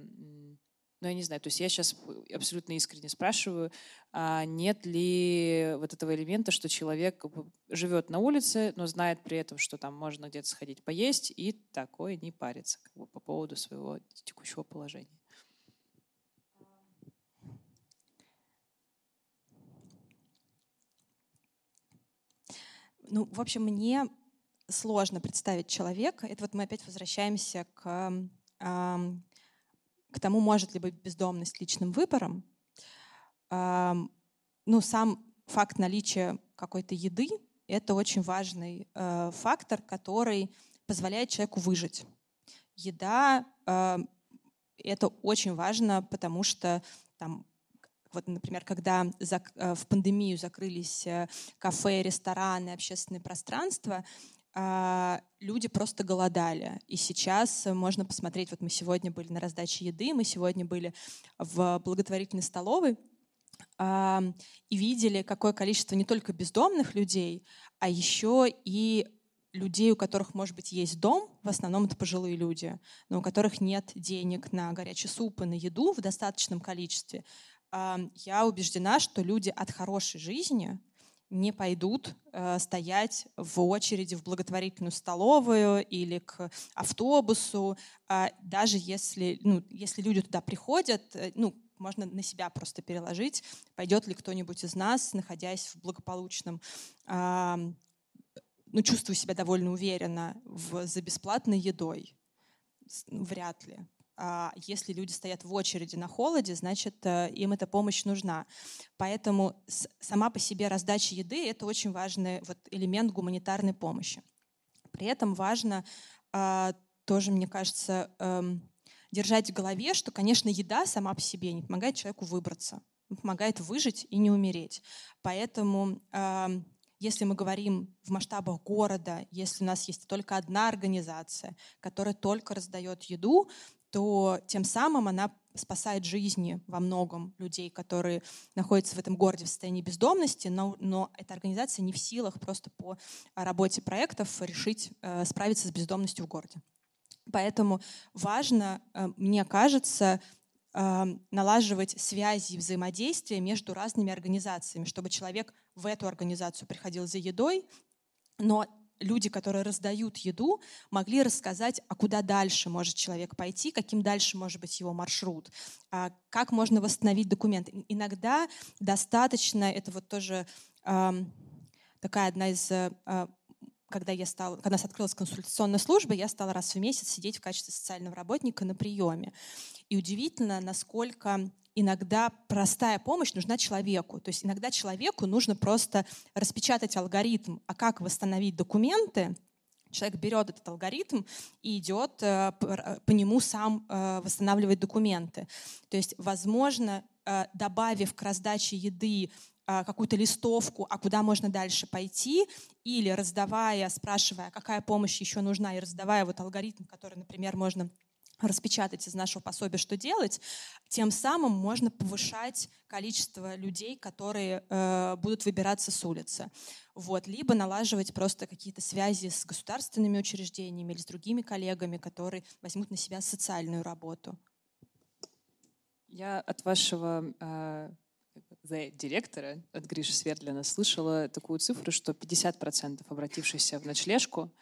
ну, я не знаю, то есть я сейчас абсолютно искренне спрашиваю, а нет ли вот этого элемента, что человек живет на улице, но знает при этом, что там можно где-то сходить поесть, и такое не парится как бы, по поводу своего текущего положения. Ну, в общем, мне сложно представить человека. Это вот мы опять возвращаемся к к тому, может ли быть бездомность личным выбором, ну, сам факт наличия какой-то еды — это очень важный э, фактор, который позволяет человеку выжить. Еда э, — это очень важно, потому что там, вот, например, когда э, в пандемию закрылись кафе, рестораны, общественные пространства, люди просто голодали. И сейчас можно посмотреть, вот мы сегодня были на раздаче еды, мы сегодня были в благотворительной столовой, а, и видели, какое количество не только бездомных людей, а еще и людей, у которых, может быть, есть дом, в основном это пожилые люди, но у которых нет денег на горячий суп и на еду в достаточном количестве. А, я убеждена, что люди от хорошей жизни — не пойдут э, стоять в очереди в благотворительную столовую или к автобусу, э, даже если, ну, если люди туда приходят, э, ну, можно на себя просто переложить, пойдет ли кто-нибудь из нас, находясь в благополучном, э, ну, чувствую себя довольно уверенно в, за бесплатной едой. Вряд ли. А если люди стоят в очереди на холоде, значит, э, им эта помощь нужна. Поэтому сама по себе раздача еды — это очень важный вот элемент гуманитарной помощи. При этом важно а, тоже, мне кажется, эм, держать в голове, что, конечно, еда сама по себе не помогает человеку выбраться, помогает выжить и не умереть. Поэтому если мы говорим в масштабах города, если у нас есть только одна организация, которая только раздает еду, то тем самым она спасает жизни во многом людей, которые находятся в этом городе в состоянии бездомности, но, но эта организация не в силах просто по работе проектов решить э, справиться с бездомностью в городе. Поэтому важно, э, мне кажется, э, налаживать связи и взаимодействие между разными организациями, чтобы человек в эту организацию приходил за едой, но люди, которые раздают еду, могли рассказать, а куда дальше может человек пойти, каким дальше может быть его маршрут, а как можно восстановить документы. Иногда достаточно, это вот тоже такая одна из э, когда я стала, когда у нас открылась консультационная служба, я стала раз в месяц сидеть в качестве социального работника на приеме. И удивительно, насколько иногда простая помощь нужна человеку. То есть иногда человеку нужно просто распечатать алгоритм, а как восстановить документы, человек берет этот алгоритм и идет э, по нему сам э, восстанавливать документы. То есть, возможно, э, добавив к раздаче еды какую-то листовку, а куда можно дальше пойти, или раздавая, спрашивая, какая помощь еще нужна, и раздавая вот алгоритм, который, например, можно распечатать из нашего пособия, что делать, тем самым можно повышать количество людей, которые э, будут выбираться с улицы. Вот. Либо налаживать просто какие-то связи с государственными учреждениями или с другими коллегами, которые возьмут на себя социальную работу. Я от вашего э, директора, от Гриши Свердлина, слышала такую цифру, что 50% обратившихся в ночлежку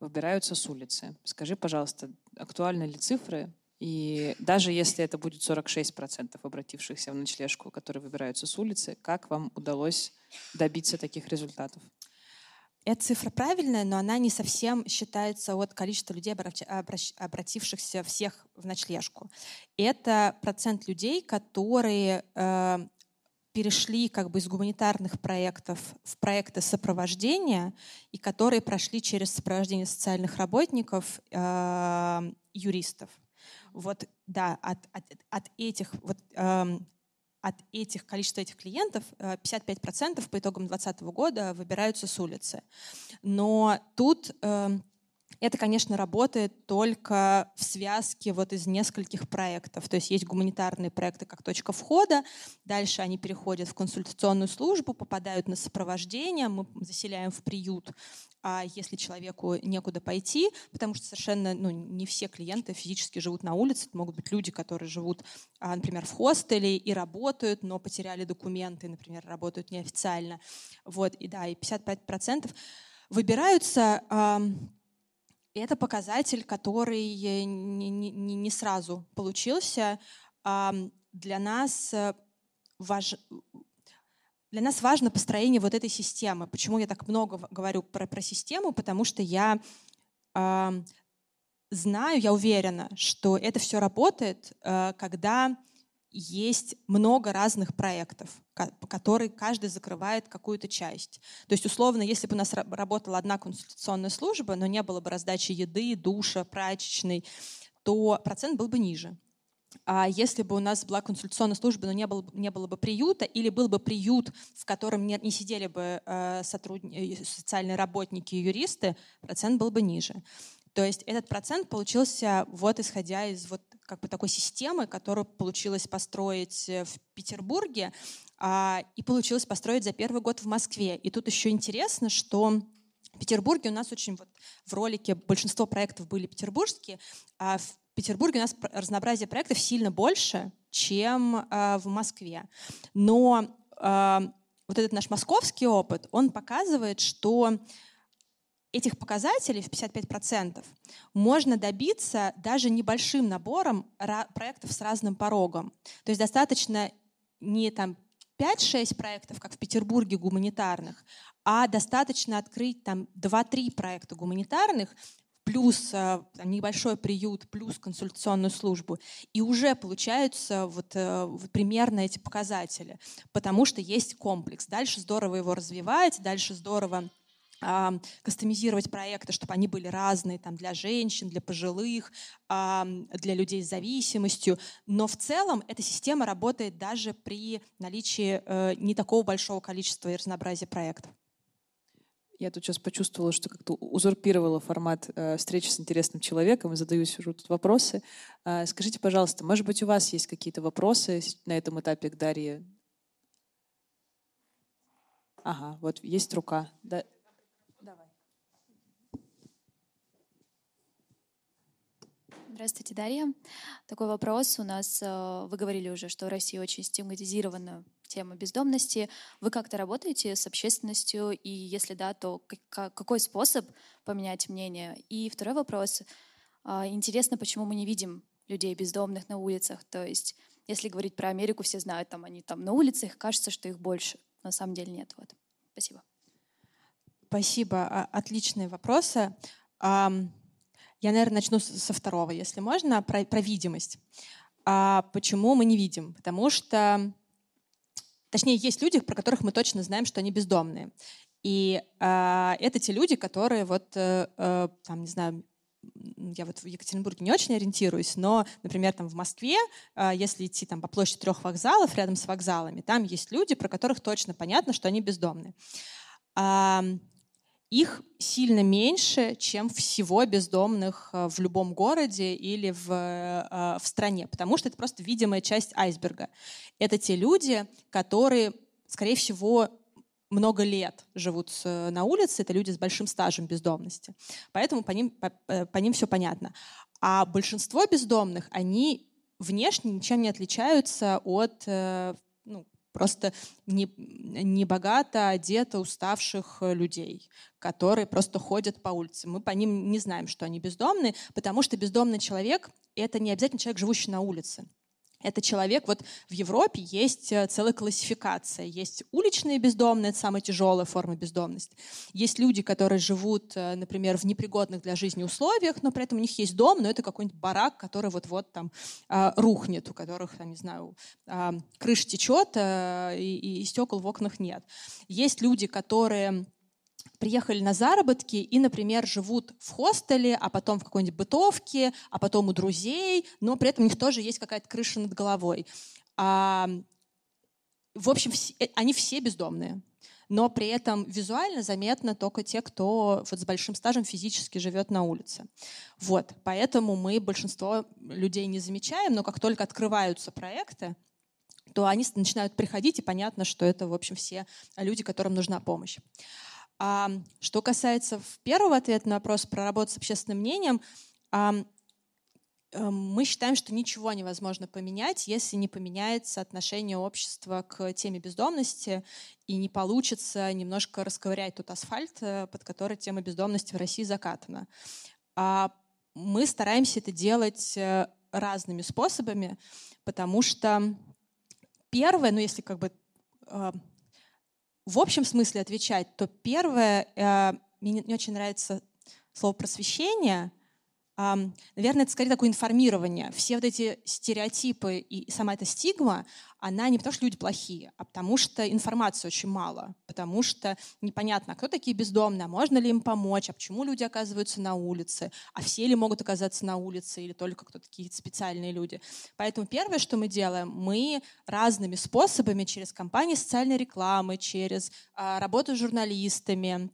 выбираются с улицы. Скажи, пожалуйста, актуальны ли цифры? И даже если это будет 46% обратившихся в ночлежку, которые выбираются с улицы, как вам удалось добиться таких результатов? Эта цифра правильная, но она не совсем считается от количества людей, обратившихся всех в ночлежку. Это процент людей, которые э, перешли как бы из гуманитарных проектов в проекты сопровождения и которые прошли через сопровождение социальных работников, э, юристов. Вот, да, от, от, от этих вот э, от этих количества этих клиентов 55% э, по итогам 2020 года выбираются с улицы. Но тут э, это, конечно, работает только в связке вот из нескольких проектов. То есть есть гуманитарные проекты как точка входа, дальше они переходят в консультационную службу, попадают на сопровождение, мы заселяем в приют, а если человеку некуда пойти, потому что совершенно ну, не все клиенты физически живут на улице, это могут быть люди, которые живут, а, например, в хостеле и работают, но потеряли документы, например, работают неофициально. Вот, и да, и 55% выбираются это показатель, который не, не, не сразу получился. Для нас, э, важ... для нас важно построение вот этой системы. Почему я так много говорю про, про систему? Потому что я знаю, я уверена, что это все работает, э, когда есть много разных проектов, по которым каждый закрывает какую-то часть. То есть, условно, если бы у нас работала одна консультационная служба, но не было бы раздачи еды, душа, прачечной, то процент был бы ниже. А если бы у нас была консультационная служба, но не было, не было бы приюта, или был бы приют, в котором не, не сидели бы э, сотрудники, социальные работники и юристы, процент был бы ниже. То есть этот процент получился вот исходя из вот как бы такой системы, которую получилось построить э, в Петербурге а, и получилось построить за первый год в Москве. И тут еще интересно, что в Петербурге у нас очень вот в ролике большинство проектов были петербургские, а в Петербурге у нас разнообразие проектов сильно больше, чем а, в Москве. Но а, вот этот наш московский опыт, он показывает, что этих показателей в 55% можно добиться даже небольшим набором проектов с разным порогом. То есть достаточно не там 5-6 проектов, как в Петербурге, гуманитарных, а достаточно открыть там 2-3 проекта гуманитарных, плюс э, небольшой приют, плюс консультационную службу. И уже получаются вот, э, вот примерно эти показатели, потому что есть комплекс. Дальше здорово его развивать, дальше здорово кастомизировать проекты, чтобы они были разные там, для женщин, для пожилых, для людей с зависимостью. Но в целом эта система работает даже при наличии э, не такого большого количества и разнообразия проектов. Я тут сейчас почувствовала, что как-то узурпировала формат э, встречи с интересным человеком и задаю уже тут вопросы. Э, скажите, пожалуйста, может быть, у вас есть какие-то вопросы на этом этапе к Дарье? Ага, вот есть рука. Да. Здравствуйте, Дарья. Такой вопрос у нас. Э, вы говорили уже, что в России очень стигматизирована тема бездомности. Вы как-то работаете с общественностью? И если да, то какой способ поменять мнение? И второй вопрос. А, интересно, почему мы не видим людей бездомных на улицах? То есть, если говорить про Америку, все знают, там они там на улицах, кажется, что их больше. На самом деле нет. Вот. Спасибо. Спасибо. А, отличные вопросы. Я, наверное, начну со второго, если можно, про, про видимость. А почему мы не видим? Потому что, точнее, есть люди, про которых мы точно знаем, что они бездомные. И э, это те люди, которые вот, э, э, там, не знаю, я вот в Екатеринбурге не очень ориентируюсь, но, например, там в Москве, э, если идти там по площади трех вокзалов, рядом с вокзалами, там есть люди, про которых точно понятно, что они бездомные. Их сильно меньше, чем всего бездомных э, в любом городе или в, э, в стране, потому что это просто видимая часть айсберга. Это те люди, которые, скорее всего, много лет живут на улице, это люди с большим стажем бездомности. Поэтому по ним, по, по ним все понятно. А большинство бездомных, они внешне ничем не отличаются от э, ну, просто не, не богато одето уставших людей, которые просто ходят по улице. Мы по ним не знаем, что они бездомные, потому что бездомный человек — это не обязательно человек, живущий на улице. Это человек, вот в Европе есть э, целая классификация. Есть уличные бездомные, это самая тяжелая форма бездомности. Есть люди, которые живут, э, например, в непригодных для жизни условиях, но при этом у них есть дом, но это какой-нибудь барак, который вот-вот там э, рухнет, у которых, там, не знаю, э, крыша течет э, и, и стекол в окнах нет. Есть люди, которые приехали на заработки и, например, живут в хостеле, а потом в какой-нибудь бытовке, а потом у друзей, но при этом у них тоже есть какая-то крыша над головой. А, в общем, все, э, они все бездомные. Но при этом визуально заметно только те, кто вот с большим стажем физически живет на улице. Вот, поэтому мы большинство людей не замечаем, но как только открываются проекты, то они начинают приходить, и понятно, что это, в общем, все люди, которым нужна помощь. А что касается первого ответа на вопрос про работу с общественным мнением, а, мы считаем, что ничего невозможно поменять, если не поменяется отношение общества к теме бездомности и не получится немножко расковырять тот асфальт, э, под который тема бездомности в России закатана. А мы стараемся это делать э, разными способами, потому что первое, ну если как бы э, в общем смысле отвечать, то первое, э, мне не очень нравится слово просвещение, Наверное, это скорее такое информирование. Все вот эти стереотипы и сама эта стигма, она не потому, что люди плохие, а потому что информации очень мало, потому что непонятно, кто такие бездомные, а можно ли им помочь, а почему люди оказываются на улице, а все ли могут оказаться на улице или только кто такие специальные люди. Поэтому первое, что мы делаем, мы разными способами через компании социальной рекламы, через а, работу с журналистами,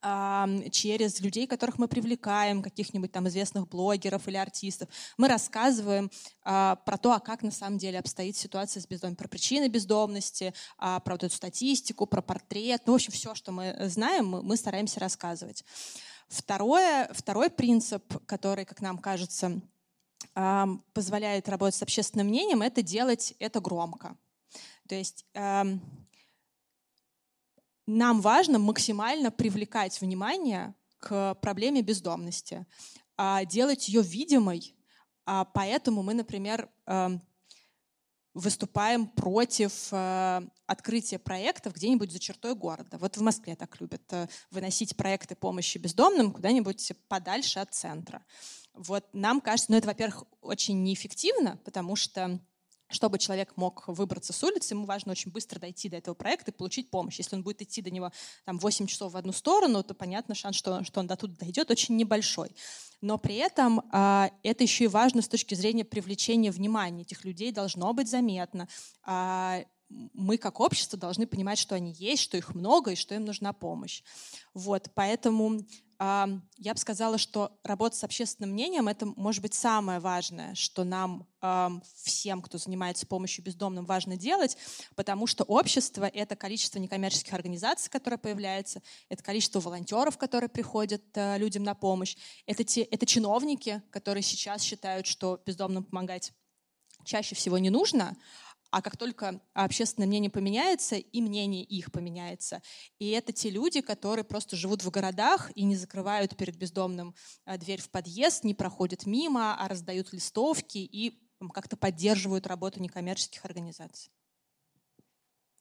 через людей, которых мы привлекаем, каких-нибудь там известных блогеров или артистов. Мы рассказываем а, про то, а как на самом деле обстоит ситуация с бездомностью, про причины бездомности, а, про вот эту статистику, про портрет. Ну, в общем, все, что мы знаем, мы, мы стараемся рассказывать. Второе, второй принцип, который, как нам кажется, позволяет работать с общественным мнением, это делать это громко. То есть нам важно максимально привлекать внимание к проблеме бездомности, а делать ее видимой. А поэтому мы, например, эм, выступаем против э, открытия проектов где-нибудь за чертой города. Вот в Москве так любят э, выносить проекты помощи бездомным куда-нибудь подальше от центра. Вот нам кажется, ну это, во-первых, очень неэффективно, потому что чтобы человек мог выбраться с улицы, ему важно очень быстро дойти до этого проекта и получить помощь. Если он будет идти до него там, 8 часов в одну сторону, то понятно, шанс, что, что он до туда дойдет, очень небольшой. Но при этом а, это еще и важно с точки зрения привлечения внимания. Этих людей должно быть заметно. А, мы как общество должны понимать, что они есть, что их много и что им нужна помощь. Вот, поэтому я бы сказала, что работа с общественным мнением — это, может быть, самое важное, что нам всем, кто занимается помощью бездомным, важно делать, потому что общество — это количество некоммерческих организаций, которые появляются, это количество волонтеров, которые приходят э, людям на помощь, это, те, это чиновники, которые сейчас считают, что бездомным помогать чаще всего не нужно, а как только общественное мнение поменяется, и мнение их поменяется. И это те люди, которые просто живут в городах и не закрывают перед бездомным а, дверь в подъезд, не проходят мимо, а раздают листовки и как-то поддерживают работу некоммерческих организаций.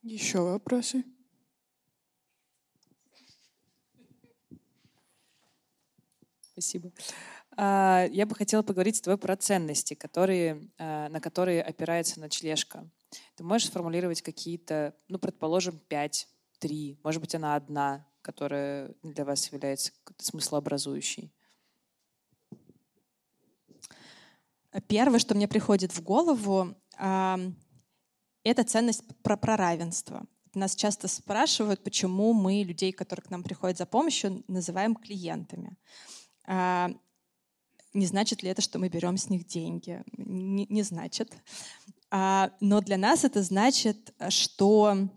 Еще вопросы? Спасибо. А, я бы хотела поговорить с тобой про ценности, которые, а, на которые опирается ночлежка. Ты можешь сформулировать какие-то, ну, предположим, пять, три, может быть, она одна, которая для вас является смыслообразующей? Первое, что мне приходит в голову, это ценность про, про равенство. нас часто спрашивают, почему мы людей, которые к нам приходят за помощью, называем клиентами. А, не значит ли это, что мы берем с них деньги? Не, не значит. А, но для нас это значит, что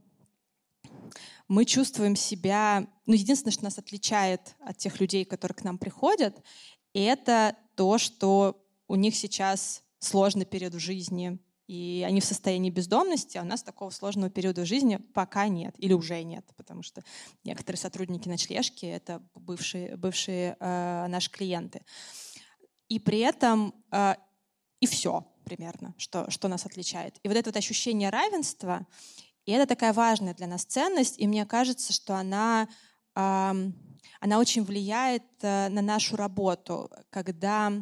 мы чувствуем себя... Ну, единственное, что нас отличает от тех людей, которые к нам приходят, это то, что у них сейчас сложный период в жизни, и они в состоянии бездомности, а у нас такого сложного периода жизни пока нет или уже нет, потому что некоторые сотрудники ночлежки — это бывшие, бывшие э, наши клиенты. И при этом э, и все примерно, что, что нас отличает. И вот это вот ощущение равенства, и это такая важная для нас ценность, и мне кажется, что она, э, она очень влияет э, на нашу работу, когда...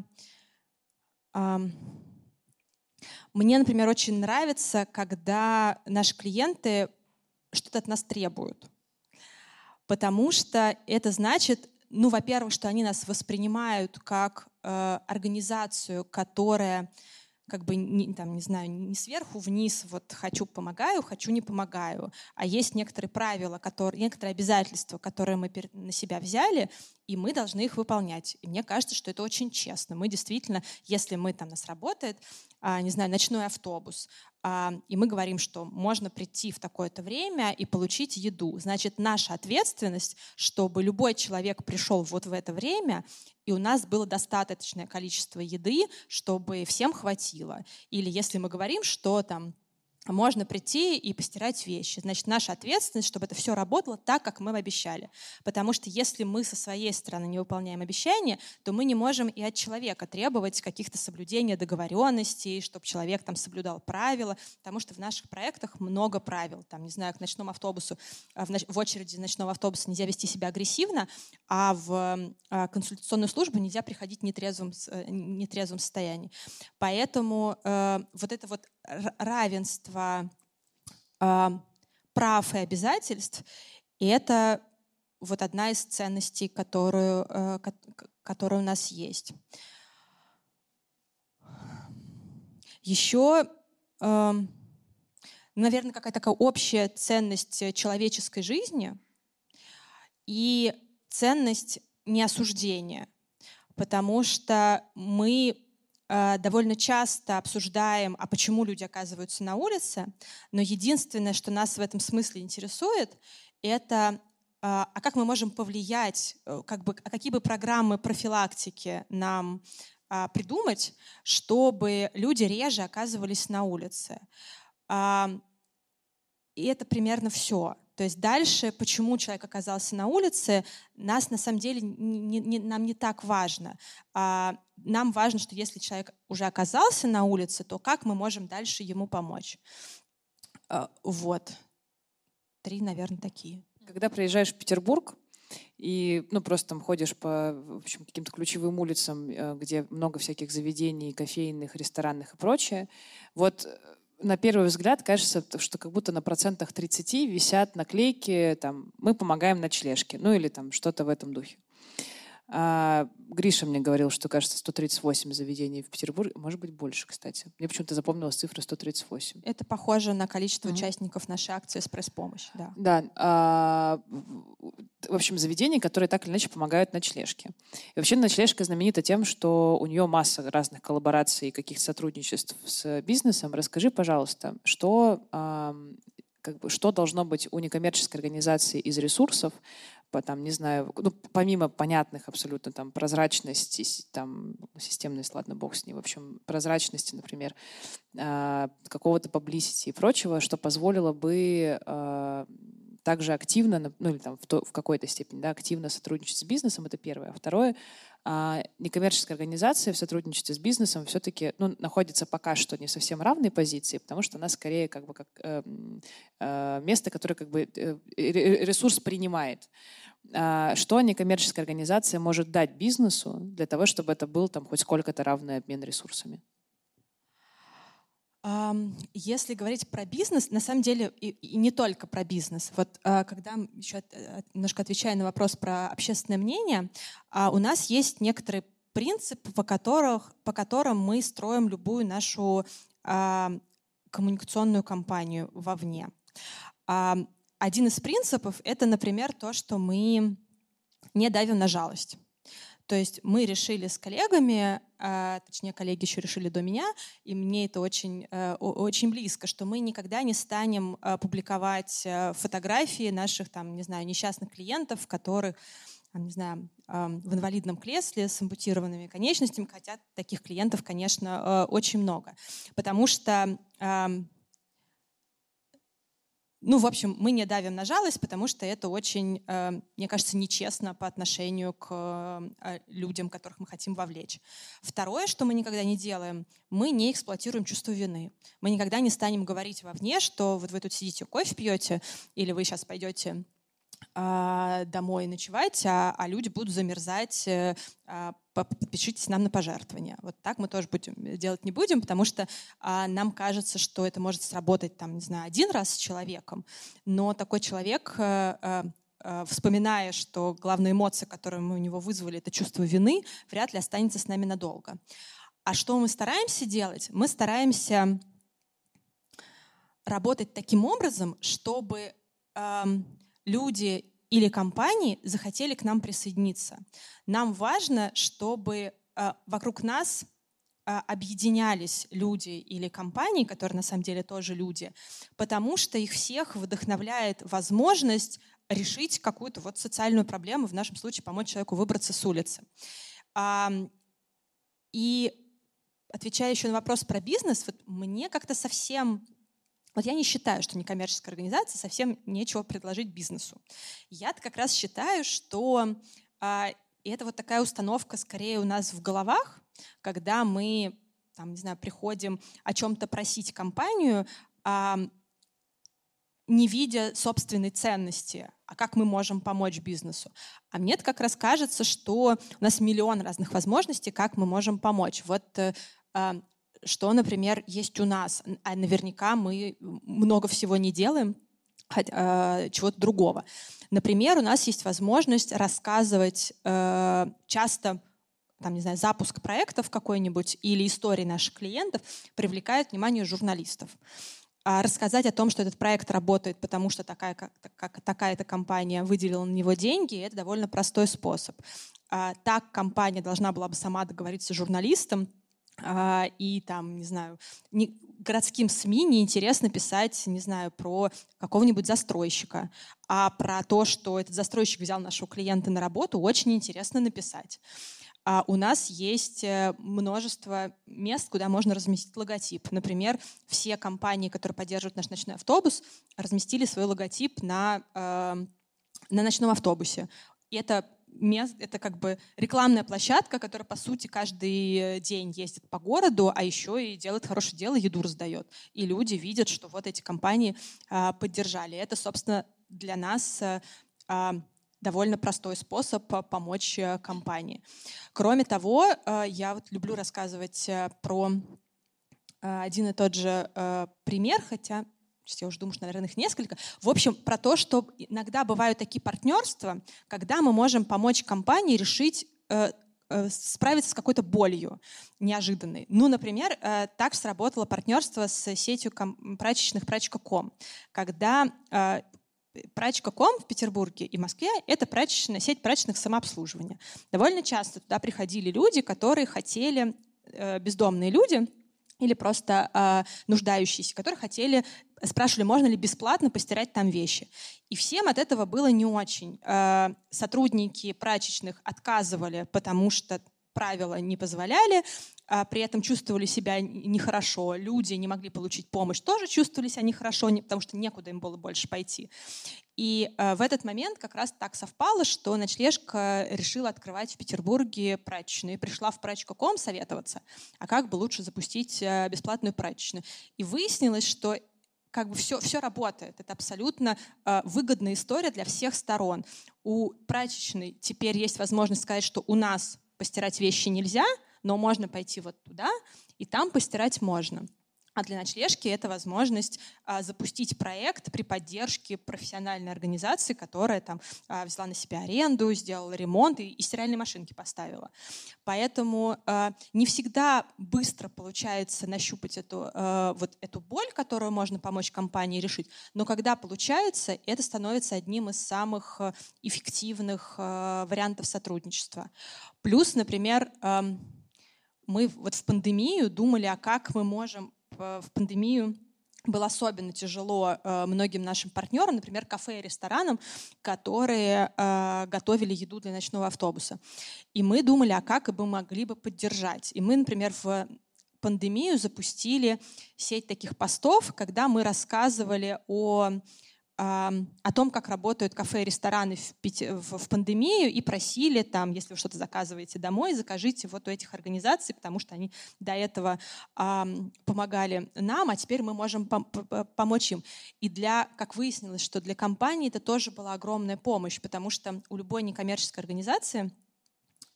Э, мне, например, очень нравится, когда наши клиенты что-то от нас требуют. Потому что это значит, ну, во-первых, что они нас воспринимают как э, организацию, которая как бы, не, там, не знаю, не сверху вниз, вот хочу помогаю, хочу не помогаю, а есть некоторые правила, которые, некоторые обязательства, которые мы на себя взяли, и мы должны их выполнять. И мне кажется, что это очень честно. Мы действительно, если мы там нас работает, а, не знаю, ночной автобус, а, и мы говорим, что можно прийти в такое-то время и получить еду. Значит, наша ответственность, чтобы любой человек пришел вот в это время, и у нас было достаточное количество еды, чтобы всем хватило. Или если мы говорим, что там можно прийти и постирать вещи. Значит, наша ответственность, чтобы это все работало так, как мы обещали. Потому что если мы со своей стороны не выполняем обещания, то мы не можем и от человека требовать каких-то соблюдения договоренностей, чтобы человек там соблюдал правила, потому что в наших проектах много правил. Там, не знаю, к ночному автобусу, а, в, в очереди ночного автобуса нельзя вести себя агрессивно, а в а, консультационную службу нельзя приходить в нетрезвом, э, нетрезвом состоянии. Поэтому э, вот это вот равенство э, прав и обязательств, и это вот одна из ценностей, которую, э, которая у нас есть. Еще, э, наверное, какая-то такая общая ценность человеческой жизни и ценность неосуждения, потому что мы довольно часто обсуждаем, а почему люди оказываются на улице, но единственное, что нас в этом смысле интересует, это а, а как мы можем повлиять, э, как бы, а какие бы программы профилактики нам придумать, чтобы люди реже оказывались на улице. И это примерно все. То есть дальше, почему человек оказался на улице, нас на самом деле не, не, нам не так важно. А, нам важно, что если человек уже оказался на улице, то как мы можем дальше ему помочь. А, вот. Три, наверное, такие. Когда приезжаешь в Петербург, и ну, просто там ходишь по в общем, каким-то ключевым улицам, э, где много всяких заведений, кофейных, ресторанных и прочее. Вот на первый взгляд кажется, что как будто на процентах 30 висят наклейки, там, мы помогаем ночлежке, ну или там что-то в этом духе. А, Гриша мне говорил, что, кажется, 138 заведений в Петербурге. Может быть, больше, кстати. Мне почему-то запомнилась цифра 138. Это похоже на количество mm-hmm. участников нашей акции «Экспресс-помощь». Да, да а, в общем, заведений, которые так или иначе помогают ночлежке. И вообще ночлежка знаменита тем, что у нее масса разных коллабораций и каких-то сотрудничеств с бизнесом. Расскажи, пожалуйста, что а, как бы, что должно быть у некоммерческой организации из ресурсов, по, там, не знаю, ну, помимо понятных абсолютно там прозрачности, там, системность, ладно, бог с ней, в общем, прозрачности, например, э, какого-то publicity и прочего, что позволило бы э, также активно, ну или там в, то, в какой-то степени, да, активно сотрудничать с бизнесом, это первое. А второе, а, некоммерческая организация в сотрудничестве с бизнесом все-таки ну, находится пока что не совсем равной позиции, потому что она скорее как бы как э, э, место, которое как бы э, ресурс принимает. А, что некоммерческая организация может дать бизнесу для того, чтобы это был там хоть сколько-то равный обмен ресурсами? Если говорить про бизнес, на самом деле и, и не только про бизнес. Вот а, когда еще э, немножко отвечая на вопрос про общественное мнение, а, у нас есть некоторые принципы, по, которых, по которым мы строим любую нашу коммуникационную кампанию вовне. один из принципов — это, например, то, что мы не давим на жалость. То есть мы решили с коллегами, а, точнее, коллеги еще решили до меня, и мне это очень, э, очень близко, что мы никогда не станем э, публиковать э, фотографии наших, там, не знаю, несчастных клиентов, которых не знаю, в инвалидном кресле с ампутированными конечностями, хотя таких клиентов, конечно, очень много. Потому что ну, в общем, мы не давим на жалость, потому что это очень, э, мне кажется, нечестно по отношению к э, людям, которых мы хотим вовлечь. Второе, что мы никогда не делаем, мы не эксплуатируем чувство вины. Мы никогда не станем говорить вовне, что вот вы тут сидите, кофе пьете, или вы сейчас пойдете домой ночевать, а, а люди будут замерзать, э, а, подпишитесь нам на пожертвование. Вот так мы тоже будем, э, делать не будем, потому что а, нам кажется, что это может сработать, там, не знаю, один раз с человеком, но такой человек, а, а, вспоминая, что главная эмоция, которую мы у него вызвали, это чувство вины, вряд ли останется с нами надолго. А что мы стараемся делать? Мы стараемся работать таким образом, чтобы люди или компании захотели к нам присоединиться. Нам важно, чтобы э, вокруг нас э, объединялись люди или компании, которые на самом деле тоже люди, потому что их всех вдохновляет возможность решить какую-то вот социальную проблему, в нашем случае помочь человеку выбраться с улицы. И отвечая еще на вопрос про бизнес, вот мне как-то совсем вот я не считаю, что некоммерческая организация совсем нечего предложить бизнесу. я как раз считаю, что а, это вот такая установка скорее у нас в головах, когда мы, там, не знаю, приходим о чем-то просить компанию, а, не видя собственной ценности, а как мы можем помочь бизнесу. А мне как раз кажется, что у нас миллион разных возможностей, как мы можем помочь. Вот э, а, что, например, есть у нас. А наверняка мы много всего не делаем, а, чего-то другого. Например, у нас есть возможность рассказывать э, часто там, не знаю, запуск проектов какой-нибудь или истории наших клиентов привлекает внимание журналистов. А рассказать о том, что этот проект работает, потому что такая, как, как, такая-то компания выделила на него деньги, это довольно простой способ. А так компания должна была бы сама договориться с журналистом, и там, не знаю, не, городским СМИ неинтересно писать, не знаю, про какого-нибудь застройщика, а про то, что этот застройщик взял нашего клиента на работу, очень интересно написать. А у нас есть э, множество мест, куда можно разместить логотип. Например, все компании, которые поддерживают наш ночной автобус, разместили свой логотип на, э, на ночном автобусе. И это мест, это как бы рекламная площадка, которая, по сути, каждый день ездит по городу, а еще и делает хорошее дело, еду раздает. И люди видят, что вот эти компании а, поддержали. Это, собственно, для нас а, довольно простой способ помочь э, компании. Кроме того, я вот люблю рассказывать э, про один и тот же э, пример, хотя я уже думаю, что, наверное, их несколько. В общем, про то, что иногда бывают такие партнерства, когда мы можем помочь компании решить э, э, справиться с какой-то болью неожиданной. Ну, например, э, так сработало партнерство с сетью прачечных прачка.ком, когда Прачка.ком в Петербурге и Москве — это прачечная сеть прачечных самообслуживания. Довольно часто туда приходили люди, которые хотели, бездомные люди, или просто э, нуждающиеся, которые хотели, спрашивали, можно ли бесплатно постирать там вещи. И всем от этого было не очень. Э, сотрудники прачечных отказывали, потому что правила не позволяли, а при этом чувствовали себя нехорошо. Люди не могли получить помощь, тоже чувствовали себя нехорошо, потому что некуда им было больше пойти. И э, в этот момент как раз так совпало, что ночлежка решила открывать в Петербурге прачечную. И пришла в прачка.ком советоваться, а как бы лучше запустить э, бесплатную прачечную. И выяснилось, что как бы все, все работает. Это абсолютно э, выгодная история для всех сторон. У прачечной теперь есть возможность сказать, что у нас постирать вещи нельзя, но можно пойти вот туда, и там постирать можно. А для ночлежки это возможность а, запустить проект при поддержке профессиональной организации, которая там а, взяла на себя аренду, сделала ремонт и, и стиральные машинки поставила. Поэтому а, не всегда быстро получается нащупать эту, вот эту боль, которую можно помочь компании решить, но когда получается, это становится одним из самых эффективных вариантов сотрудничества. Плюс, например, мы вот в пандемию думали, а как мы можем в пандемию было особенно тяжело э, многим нашим партнерам, например, кафе и ресторанам, которые э, готовили еду для ночного автобуса. И мы думали, а как бы могли бы поддержать. И мы, например, в пандемию запустили сеть таких постов, когда мы рассказывали о о том, как работают кафе и рестораны в, в, в пандемию, и просили там, если вы что-то заказываете домой, закажите вот у этих организаций, потому что они до этого э, помогали нам, а теперь мы можем пом помочь им. И для, как выяснилось, что для компании это тоже была огромная помощь, потому что у любой некоммерческой организации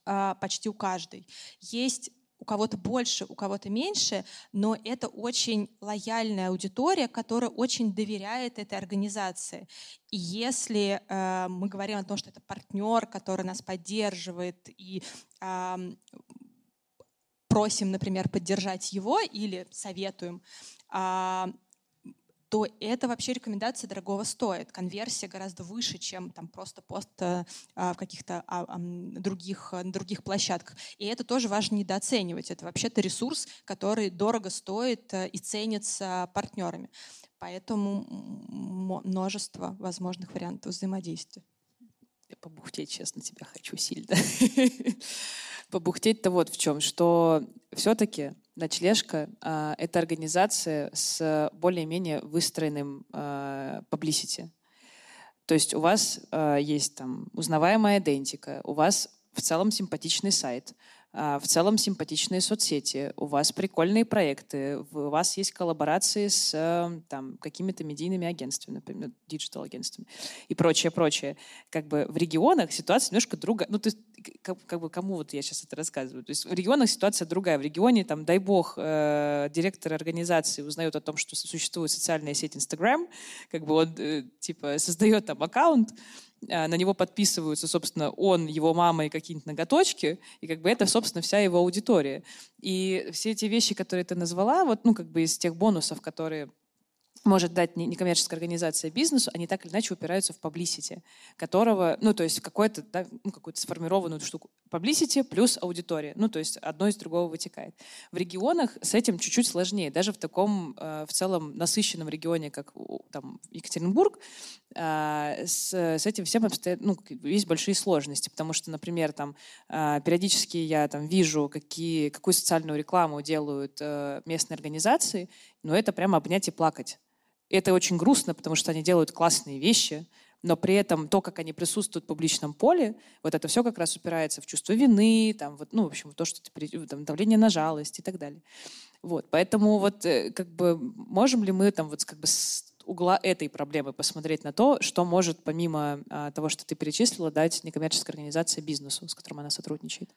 э, почти у каждой есть у кого-то больше, у кого-то меньше, но это очень лояльная аудитория, которая очень доверяет этой организации. И если э, мы говорим о том, что это партнер, который нас поддерживает, и э, просим, например, поддержать его или советуем, э, то это вообще рекомендация дорогого стоит. Конверсия гораздо выше, чем там просто пост э, а, в каких-то а, а, других, других площадках. И это тоже важно недооценивать. Это вообще-то ресурс, который дорого стоит э, и ценится партнерами. Поэтому множество возможных вариантов взаимодействия. Побухтеть, честно, тебя хочу сильно. <laughs> Побухтеть-то вот в чем, что все-таки Ночлежка э, — это организация с более-менее выстроенным publicity. То есть у вас э, есть там узнаваемая идентика, у вас в целом симпатичный сайт, а, в целом симпатичные соцсети, у вас прикольные проекты, у вас есть коллаборации с эм, там, какими-то медийными агентствами, например, диджитал-агентствами и прочее, прочее. Как бы в регионах ситуация немножко другая. Ну, то есть, как, как бы кому вот я сейчас это рассказываю? То есть в регионах ситуация другая. В регионе, там, дай бог, э, директор организации узнает о том, что существует социальная сеть Instagram, как бы он, э, типа, создает там аккаунт, а, на него подписываются, собственно, он, его мама и какие-нибудь ноготочки, и как бы это, собственно, вся его аудитория. И все эти вещи, которые ты назвала, вот, ну, как бы из тех бонусов, которые может дать некоммерческая организация бизнесу, они так или иначе упираются в publicity, которого, ну, то есть какой-то, да, ну, какую-то сформированную штуку. Publicity плюс аудитория. Ну, то есть одно из другого вытекает. В регионах с этим чуть-чуть сложнее. Даже в таком, э, в целом, насыщенном регионе, как там Екатеринбург, э, с, с этим всем обстоят, ну, есть большие сложности, потому что, например, там, э, периодически я там вижу, какие, какую социальную рекламу делают местные организации, но это прямо обнять и плакать. Это очень грустно, потому что они делают классные вещи, но при этом то, как они присутствуют в публичном поле, вот это все как раз упирается в чувство вины, там, вот, ну, в общем, то, что ты, там, давление на жалость и так далее. Вот, поэтому вот э, как бы можем ли мы там вот как бы с угла этой проблемы посмотреть на то, что может помимо а, того, что ты перечислила, дать некоммерческая организация бизнесу, с которым она сотрудничает?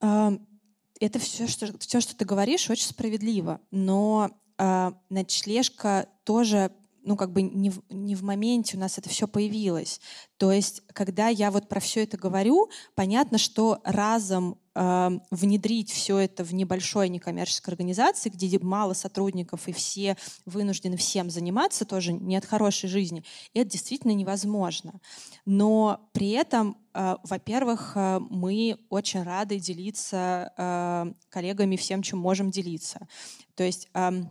Это все, что, все, что ты говоришь, очень справедливо, но э, ночлежка тоже ну, как бы не в, не в моменте у нас это все появилось. То есть, когда я вот про все это говорю, понятно, что разом э, внедрить все это в небольшой некоммерческой организации, где мало сотрудников и все вынуждены всем заниматься, тоже не от хорошей жизни, это действительно невозможно. Но при этом, э, во-первых, э, мы очень рады делиться э, коллегами всем, чем можем делиться. То есть э,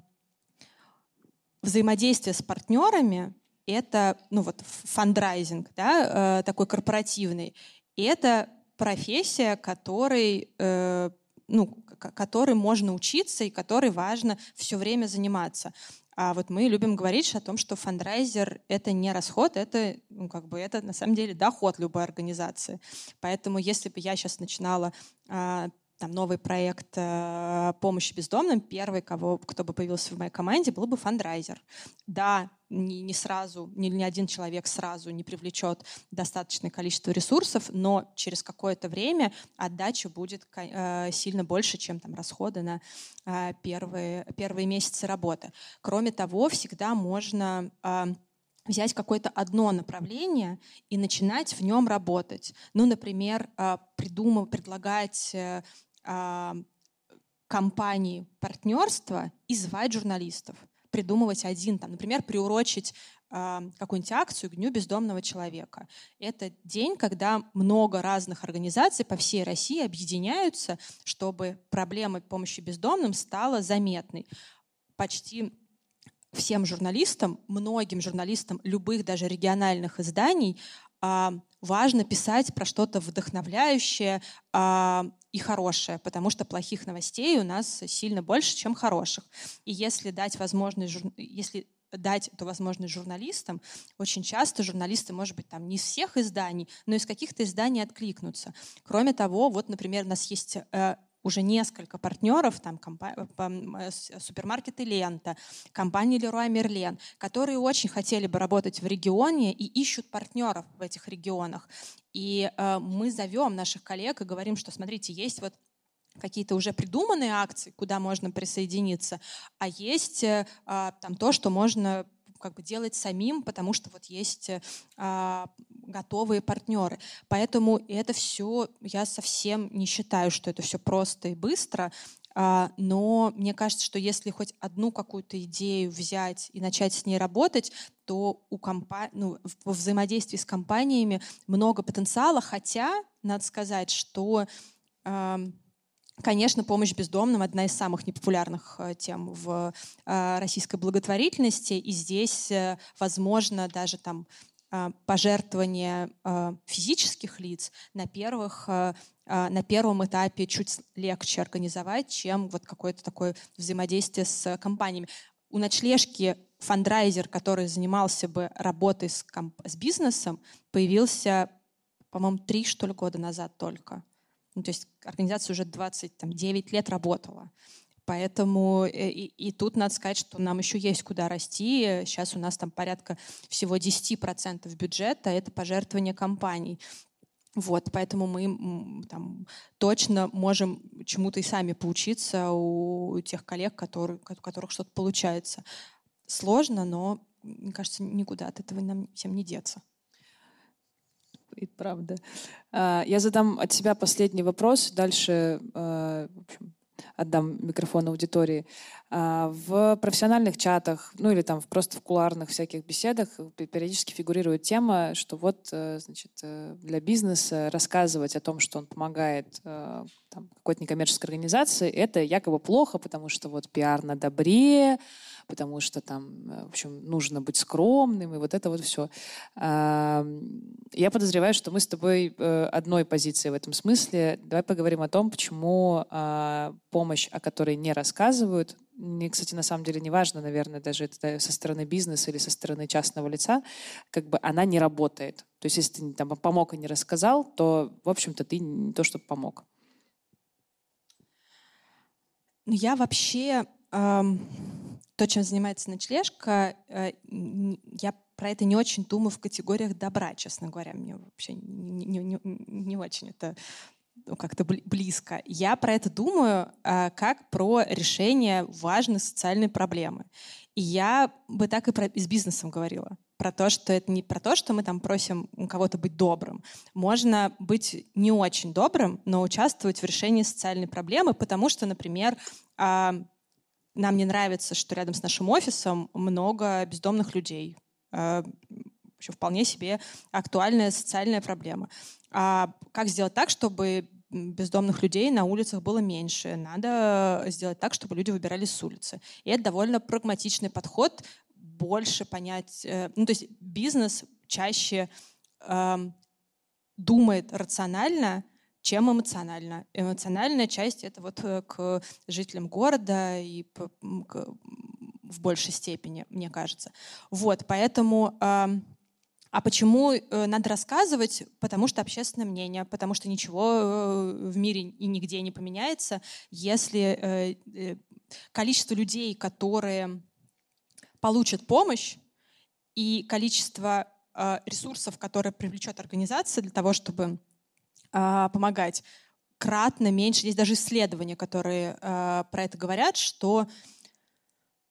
взаимодействие с партнерами — это ну вот фандрайзинг, да, э, такой корпоративный. И это профессия, которой, э, ну, которой можно учиться и которой важно все время заниматься. А вот мы любим говорить о том, что фандрайзер — это не расход, это, ну, как бы, это на самом деле доход любой организации. Поэтому если бы я сейчас начинала а, там новый проект э, помощи бездомным, первый, кого, кто бы появился в моей команде, был бы фандрайзер. Да, не, не сразу, ни, ни один человек сразу не привлечет достаточное количество ресурсов, но через какое-то время отдача будет э, сильно больше, чем там расходы на э, первые, первые месяцы работы. Кроме того, всегда можно взять какое-то одно направление и начинать в нем работать. Ну, например, придумав, предлагать компании партнерства и звать журналистов, придумывать один, там, например, приурочить э, какую-нибудь акцию к Дню бездомного человека. Это день, когда много разных организаций по всей России объединяются, чтобы проблема помощи бездомным стала заметной. Почти всем журналистам, многим журналистам любых даже региональных изданий а, важно писать про что-то вдохновляющее а, и хорошее, потому что плохих новостей у нас сильно больше, чем хороших. И если дать возможность, если дать эту возможность журналистам, очень часто журналисты, может быть, там не из всех изданий, но из каких-то изданий откликнутся. Кроме того, вот, например, у нас есть э, уже несколько партнеров, там э, супермаркеты «Лента», компания «Леруа Мерлен», которые очень хотели бы работать в регионе и ищут партнеров в этих регионах. И э, мы зовем наших коллег и говорим, что, смотрите, есть вот какие-то уже придуманные акции, куда можно присоединиться, а есть э, а, там то, что можно как бы делать самим, потому что вот есть а, готовые партнеры. Поэтому это все, я совсем не считаю, что это все просто и быстро, а, но мне кажется, что если хоть одну какую-то идею взять и начать с ней работать, то у компа... ну, в взаимодействии с компаниями много потенциала, хотя, надо сказать, что Конечно, помощь бездомным — одна из самых непопулярных э, тем в э, российской благотворительности, и здесь, э, возможно, даже там пожертвования физических лиц на, первых, на первом этапе чуть легче организовать, чем вот какое-то такое взаимодействие с компаниями. У ночлежки фандрайзер, который занимался бы работой с, с бизнесом, появился, по-моему, три, что ли, года назад только. Ну, то есть организация уже 29 лет работала. Поэтому э, и, и тут надо сказать, что нам еще есть куда расти. Сейчас у нас там порядка всего 10% бюджета — это пожертвования компаний. Вот, поэтому мы там, точно можем чему-то и сами поучиться у тех коллег, которые, у которых что-то получается. Сложно, но, мне кажется, никуда от этого нам всем не деться и правда. А, я задам от себя последний вопрос, дальше а, в общем, отдам микрофон аудитории. А, в профессиональных чатах, ну или там просто в куларных всяких беседах периодически фигурирует тема, что вот, э, значит, э, для бизнеса рассказывать о том, что он помогает э, там, какой-то некоммерческой организации, это якобы плохо, потому что вот пиар на добре, потому что там, в общем, нужно быть скромным, и вот это вот все. Я подозреваю, что мы с тобой одной позиции в этом смысле. Давай поговорим о том, почему а, помощь, о которой не рассказывают, мне, кстати, на самом деле не важно, наверное, даже это со стороны бизнеса или со стороны частного лица, как бы она не работает. То есть если ты там помог и не рассказал, то, в общем-то, ты не то, чтобы помог. Ну, я вообще эм, то, чем занимается ночлежка, э, я про это не очень думаю в категориях добра, честно говоря. Мне вообще не, не, не, не очень это ну, как-то близко. Я про это думаю э, как про решение важной социальной проблемы. И я бы так и, про, и с бизнесом говорила. Про то, что это не про то, что мы там просим кого-то быть добрым. Можно быть не очень добрым, но участвовать в решении социальной проблемы, потому что, например, а, нам не нравится, что рядом с нашим офисом много бездомных людей. Э, Еще вполне себе актуальная социальная проблема. А как сделать так, чтобы бездомных людей на улицах было меньше? Надо сделать так, чтобы люди выбирались с улицы. И это довольно прагматичный подход, больше понять... Э, ну, то есть бизнес чаще э, думает рационально, чем эмоционально. Эмоциональная часть — это вот э, к жителям города и к, в большей степени, мне кажется. Вот, поэтому э, а почему э, надо рассказывать? Потому что общественное мнение, потому что ничего э, в мире и нигде не поменяется, если э, количество людей, которые получат помощь, и количество ресурсов, которые привлечет организация для того, чтобы а, помогать, кратно меньше. Есть даже исследования, которые про это говорят, что,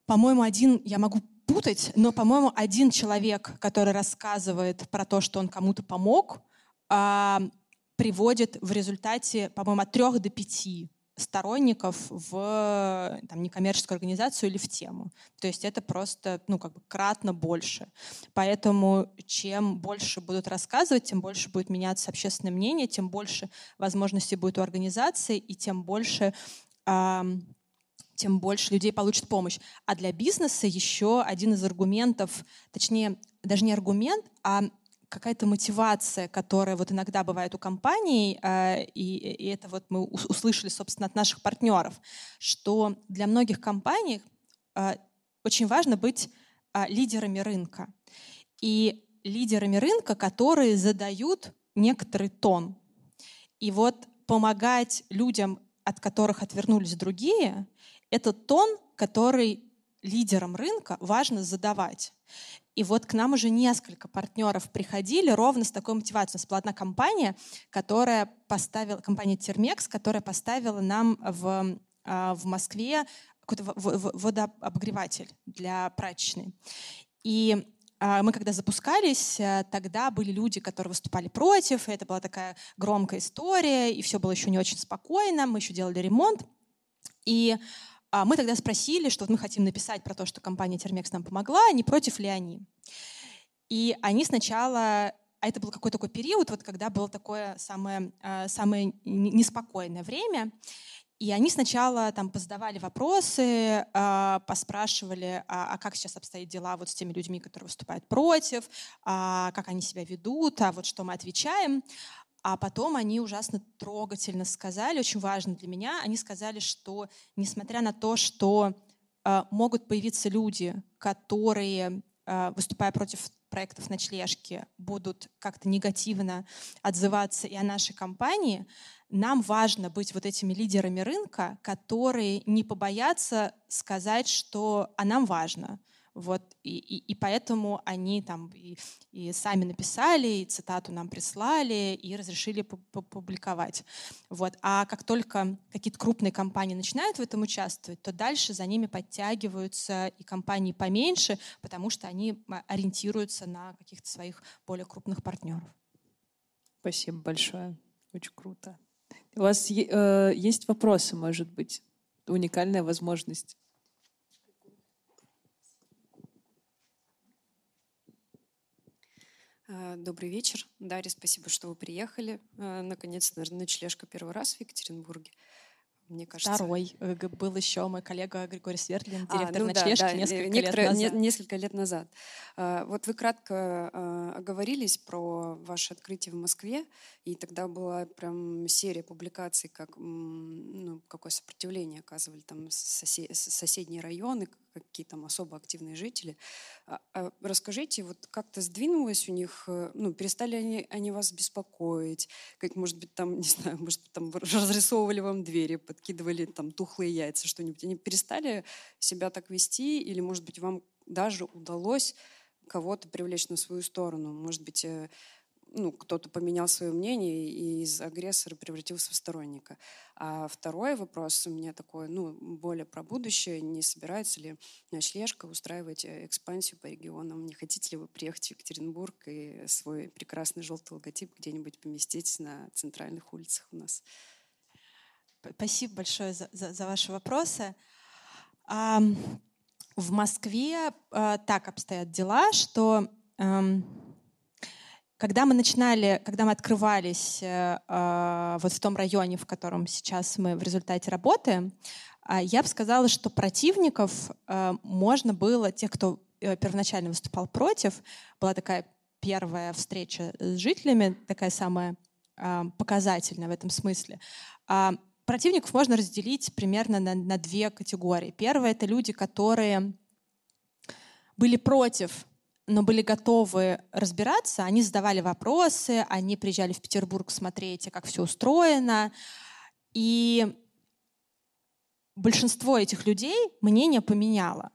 по-моему, один, я могу путать, но, по-моему, один человек, который рассказывает про то, что он кому-то помог, а, приводит в результате, по-моему, от трех до пяти сторонников в там, некоммерческую организацию или в тему. То есть это просто ну, как бы кратно больше. Поэтому чем больше будут рассказывать, тем больше будет меняться общественное мнение, тем больше возможностей будет у организации, и тем больше тем больше людей получат помощь. А для бизнеса еще один из аргументов, точнее, даже не аргумент, а какая-то мотивация, которая вот иногда бывает у компаний, э, и, и это вот мы услышали, собственно, от наших партнеров, что для многих компаний э, очень важно быть э, лидерами рынка. И лидерами рынка, которые задают некоторый тон. И вот помогать людям, от которых отвернулись другие, это тон, который лидерам рынка важно задавать. И вот к нам уже несколько партнеров приходили ровно с такой мотивацией. У нас была одна компания, которая поставила, компания Термекс, которая поставила нам в, а, в Москве какой-то водообогреватель для прачечной. И а, мы когда запускались, э, тогда были люди, которые выступали против, и это была такая громкая история, и все было еще не очень спокойно, мы еще делали ремонт. И мы тогда спросили, что мы хотим написать про то, что компания Термекс нам помогла, не против ли они. И они сначала а это был какой-то такой период, вот когда было такое самое, а, самое неспокойное время. И они сначала там позадавали вопросы, а, поспрашивали, а, а как сейчас обстоят дела вот с теми людьми, которые выступают против, а как они себя ведут, а вот что мы отвечаем. А потом они ужасно трогательно сказали, очень важно для меня, они сказали, что несмотря на то, что э, могут появиться люди, которые, э, выступая против проектов ночлежки, будут как-то негативно отзываться и о нашей компании, нам важно быть вот этими лидерами рынка, которые не побоятся сказать, что а нам важно — вот, и, и, и поэтому они там и, и сами написали, и цитату нам прислали, и разрешили публиковать. Вот. А как только какие-то крупные компании начинают в этом участвовать, то дальше за ними подтягиваются и компании поменьше, потому что они ориентируются на каких-то своих более крупных партнеров. Спасибо большое. Очень круто. У вас э, есть вопросы, может быть? Уникальная возможность добрый вечер. Дарья, спасибо, что вы приехали. Э, наконец-то, наверное, ночлежка первый раз в Екатеринбурге мне кажется. Второй. Э, был еще мой коллега Григорий Свердлин, а, директор а, ну, ночлежки да, да, несколько лет назад. несколько лет назад. Вот вы кратко оговорились про ваше открытие в Москве, и тогда была прям серия публикаций, как, ну, какое сопротивление оказывали там соседние районы, какие там особо активные жители. Расскажите, вот как-то сдвинулось у них, э, ну, перестали они, они вас беспокоить, как, может быть, там, <laughs> не знаю, может, там разрисовывали вам двери под подкидывали там тухлые яйца, что-нибудь. Они перестали себя так вести или, может быть, вам даже удалось кого-то привлечь на свою сторону? Может быть, э, ну, кто-то поменял свое мнение и из агрессора превратился в сторонника. А второй вопрос у меня такой, ну, более про будущее. Не собирается ли ночлежка устраивать э, экспансию по регионам? Не хотите ли вы приехать в Екатеринбург и свой прекрасный желтый логотип где-нибудь поместить на центральных улицах у нас? Спасибо большое за, за, за ваши вопросы. А, в Москве а, так обстоят дела, что а, когда мы начинали, когда мы открывались а, вот в том районе, в котором сейчас мы в результате работаем, я бы сказала, что противников а, можно было, тех, кто э, первоначально выступал против, была такая первая встреча с жителями, такая самая показательная в этом смысле. Противников можно разделить примерно на, на две категории. Первое — это люди, которые были против но были готовы разбираться, они задавали вопросы, они приезжали в Петербург смотреть, как все устроено. И большинство этих людей мнение поменяло.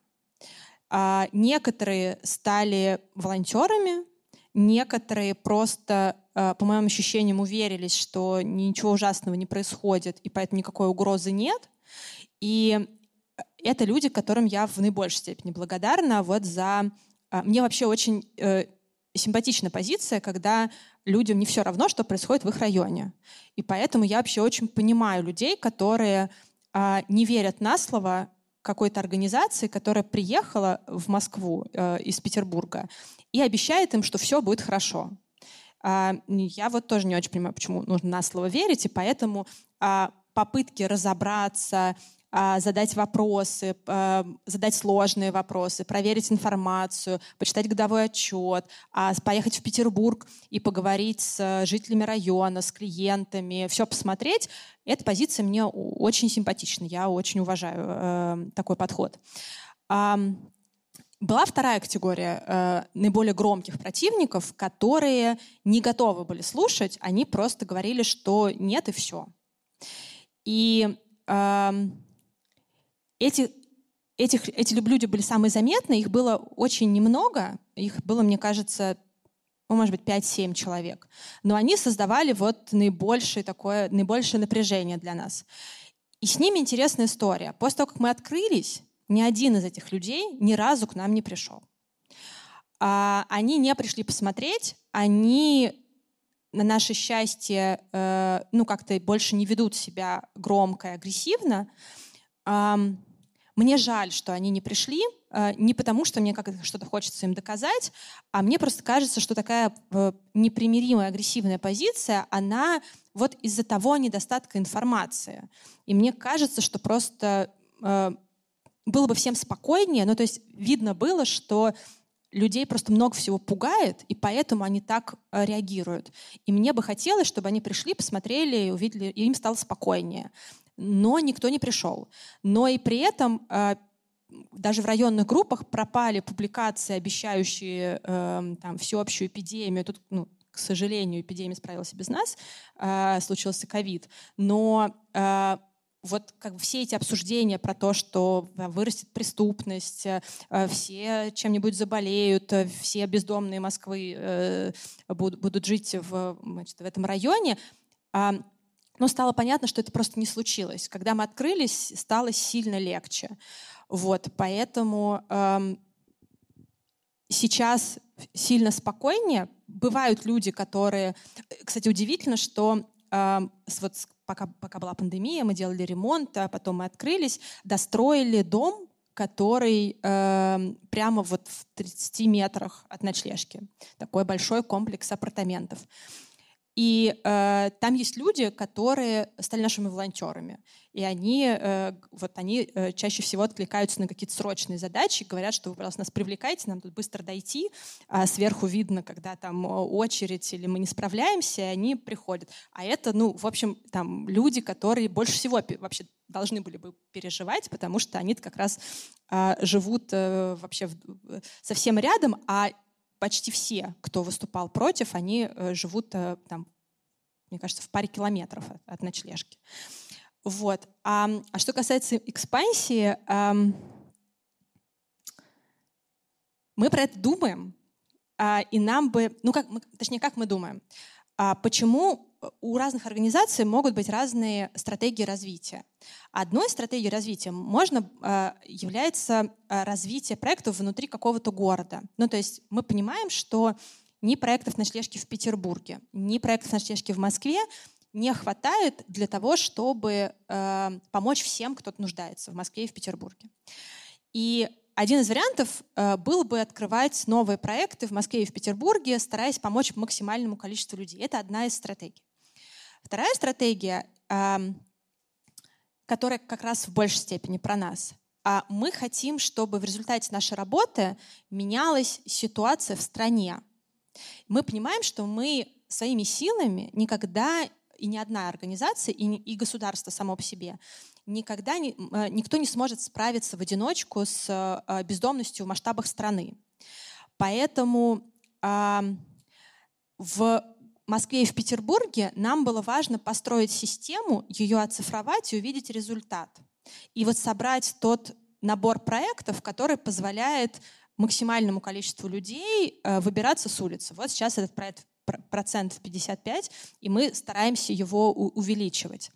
А некоторые стали волонтерами, некоторые просто, а, по моим ощущениям, уверились, что ничего ужасного не происходит, и поэтому никакой угрозы нет. И это люди, которым я в наибольшей степени благодарна вот за... А, мне вообще очень э, симпатична позиция, когда людям не все равно, что происходит в их районе. И поэтому я вообще очень понимаю людей, которые а, не верят на слово какой-то организации, которая приехала в Москву э, из Петербурга и обещает им, что все будет хорошо. А, я вот тоже не очень понимаю, почему нужно на слово верить, и поэтому а, попытки разобраться, задать вопросы, а, задать сложные вопросы, проверить информацию, почитать годовой отчет, а, поехать в Петербург и поговорить с жителями района, с клиентами, все посмотреть. Эта позиция мне очень симпатична. Я очень уважаю э, такой подход. Была вторая категория э, наиболее громких противников, которые не готовы были слушать, они просто говорили, что нет и все. И э, эти, этих, эти люди были самые заметные, их было очень немного, их было, мне кажется, ну, может быть, 5-7 человек. Но они создавали вот наибольшее такое, наибольшее напряжение для нас. И с ними интересная история. После того, как мы открылись, ни один из этих людей ни разу к нам не пришел. А, они не пришли посмотреть, они на наше счастье, э, ну, как-то больше не ведут себя громко и агрессивно. Мне жаль, что они не пришли, э, не потому, что мне как-то что-то хочется им доказать, а мне просто кажется, что такая э, непримиримая агрессивная позиция, она вот из-за того недостатка информации. И мне кажется, что просто э, было бы всем спокойнее, ну то есть видно было, что людей просто много всего пугает, и поэтому они так реагируют. И мне бы хотелось, чтобы они пришли, посмотрели, увидели, и им стало спокойнее но никто не пришел. Но и при этом а, даже в районных группах пропали публикации, обещающие э, там, всеобщую эпидемию. Тут, ну, к сожалению, эпидемия справилась без нас, э, случился ковид. Но э, вот как все эти обсуждения про то, что вырастет преступность, э, все чем-нибудь заболеют, э, все бездомные Москвы э, будут, жить в, значит, в этом районе, но стало понятно, что это просто не случилось. Когда мы открылись, стало сильно легче. Вот, поэтому эм, сейчас сильно спокойнее. Бывают люди, которые... Кстати, удивительно, что эм, вот пока, пока была пандемия, мы делали ремонт, а потом мы открылись, достроили дом, который э, прямо вот в 30 метрах от ночлежки. Такой большой комплекс апартаментов. И э, там есть люди, которые стали нашими волонтерами. И они, э, вот они э, чаще всего откликаются на какие-то срочные задачи, говорят, что вы, пожалуйста, нас привлекайте, нам тут быстро дойти. А сверху видно, когда там очередь или мы не справляемся, и они приходят. А это, ну, в общем, там люди, которые больше всего вообще должны были бы переживать, потому что они как раз э, живут э, вообще в, совсем рядом, а почти все, кто выступал против, они э, живут э, там, мне кажется, в паре километров от, ночлежки. Вот. А, а что касается экспансии, а, мы про это думаем, а, и нам бы, ну как, мы, точнее, как мы думаем, почему у разных организаций могут быть разные стратегии развития. Одной стратегией развития можно э, является э, развитие проектов внутри какого-то города. Ну, то есть мы понимаем, что ни проектов ночлежки в Петербурге, ни проектов ночлежки в Москве не хватает для того, чтобы э, помочь всем, кто нуждается в Москве и в Петербурге. И один из вариантов э, был бы открывать новые проекты в Москве и в Петербурге, стараясь помочь максимальному количеству людей. Это одна из стратегий. Вторая стратегия, которая как раз в большей степени про нас. А мы хотим, чтобы в результате нашей работы менялась ситуация в стране. Мы понимаем, что мы своими силами никогда и ни одна организация, и государство само по себе никогда не, никто не сможет справиться в одиночку с бездомностью в масштабах страны. Поэтому э, в Москве и в Петербурге нам было важно построить систему, ее оцифровать и увидеть результат. И вот собрать тот набор проектов, который позволяет максимальному количеству людей э, выбираться с улицы. Вот сейчас этот проект процентов 55, и мы стараемся его увеличивать.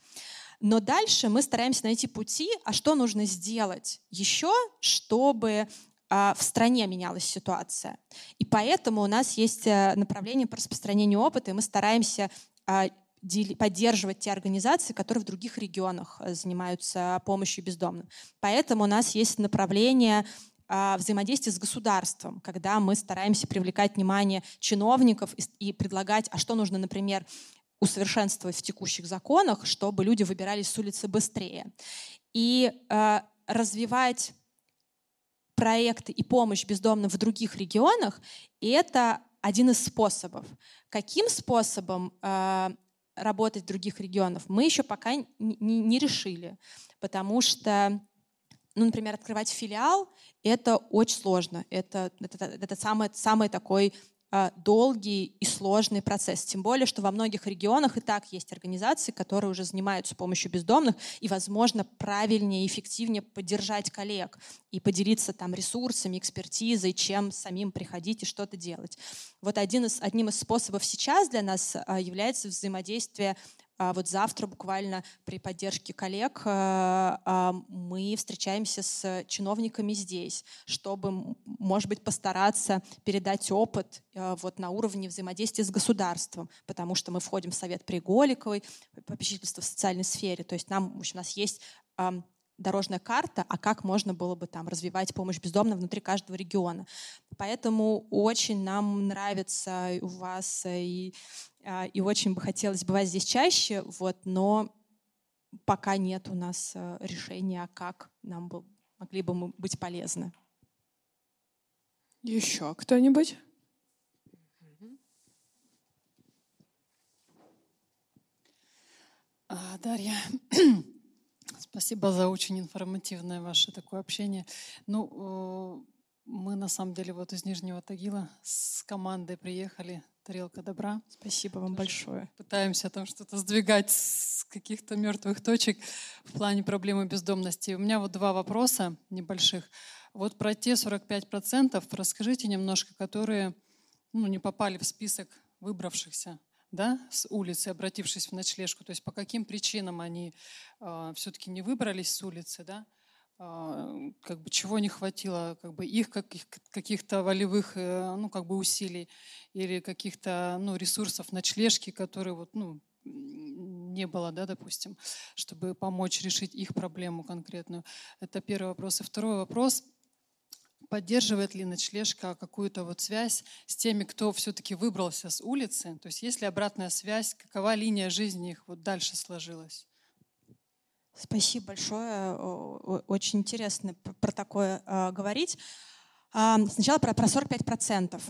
Но дальше мы стараемся найти пути, а что нужно сделать еще, чтобы а, в стране менялась ситуация. И поэтому у нас есть э, направление по распространению опыта, и мы стараемся а, поддерживать те организации, которые в других регионах э, занимаются помощью бездомным. Поэтому у нас есть направление а, взаимодействия с государством, когда мы стараемся привлекать внимание чиновников и, предлагать, а что нужно, например, усовершенствовать в текущих законах, чтобы люди выбирались с улицы быстрее. И э, развивать проекты и помощь бездомным в других регионах, и это один из способов. Каким способом э, работать в других регионах, мы еще пока не, не решили, потому что, ну, например, открывать филиал — это очень сложно. Это, это, это самый, самый такой долгий и сложный процесс. Тем более, что во многих регионах и так есть организации, которые уже занимаются помощью бездомных, и, возможно, правильнее и эффективнее поддержать коллег и поделиться там ресурсами, экспертизой, чем самим приходить и что-то делать. Вот один из, одним из способов сейчас для нас а, является взаимодействие а вот завтра буквально при поддержке коллег э, а, мы встречаемся с чиновниками здесь, чтобы, может быть, постараться передать опыт э, вот на уровне взаимодействия с государством, потому что мы входим в Совет при Голиковой, попечительство в социальной сфере. То есть нам, в общем, у нас есть дорожная карта, а как можно было бы там развивать помощь бездомным внутри каждого региона. Поэтому очень нам нравится у вас и, а, и очень бы хотелось бывать здесь чаще, вот, но пока нет у нас э, решения, как нам бы, могли бы мы быть полезны. Еще кто-нибудь? А, Дарья, <clears throat> Спасибо за очень информативное ваше такое общение. Ну, э, мы на самом деле вот из Нижнего Тагила с командой приехали «Тарелка добра». Спасибо вам Тоже большое. Пытаемся там что-то сдвигать с каких-то мертвых точек в плане проблемы бездомности. У меня вот два вопроса небольших. Вот про те 45% расскажите немножко, которые ну, не попали в список выбравшихся да, с улицы, обратившись в ночлежку, то есть по каким причинам они э, все-таки не выбрались с улицы, да, как бы чего не хватило, как бы их каких, каких-то волевых, э, ну, как бы усилий или каких-то, ну, ресурсов ночлежки, которые вот, ну, не было, да, допустим, чтобы помочь решить их проблему конкретную. Это первый вопрос. И второй вопрос – Поддерживает ли ночлежка какую-то вот связь с теми, кто все-таки выбрался с улицы? То есть есть ли обратная связь, какова линия жизни их вот дальше сложилась? Спасибо большое. Очень интересно про такое а, говорить. А, сначала про, про 45%.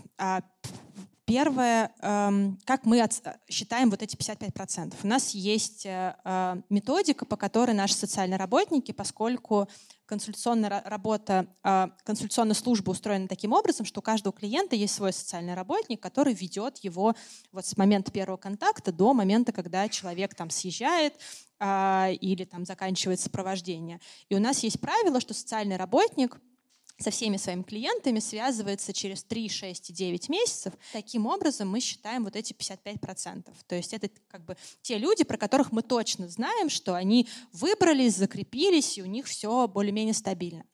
Первое, эм, как мы считаем вот эти 55%. У нас есть э, э, методика, по которой наши социальные работники, поскольку консультационная работа, э, консультационная служба устроена таким образом, что у каждого клиента есть свой социальный работник, который ведет его вот с момента первого контакта до момента, когда человек там съезжает или там заканчивает сопровождение. И у нас есть правило, что социальный работник — со всеми своими клиентами связывается через 3, 6 и 9 месяцев. Таким образом мы считаем вот эти 55%. То есть это как бы те люди, про которых мы точно знаем, что они выбрались, закрепились, и у них все более-менее стабильно.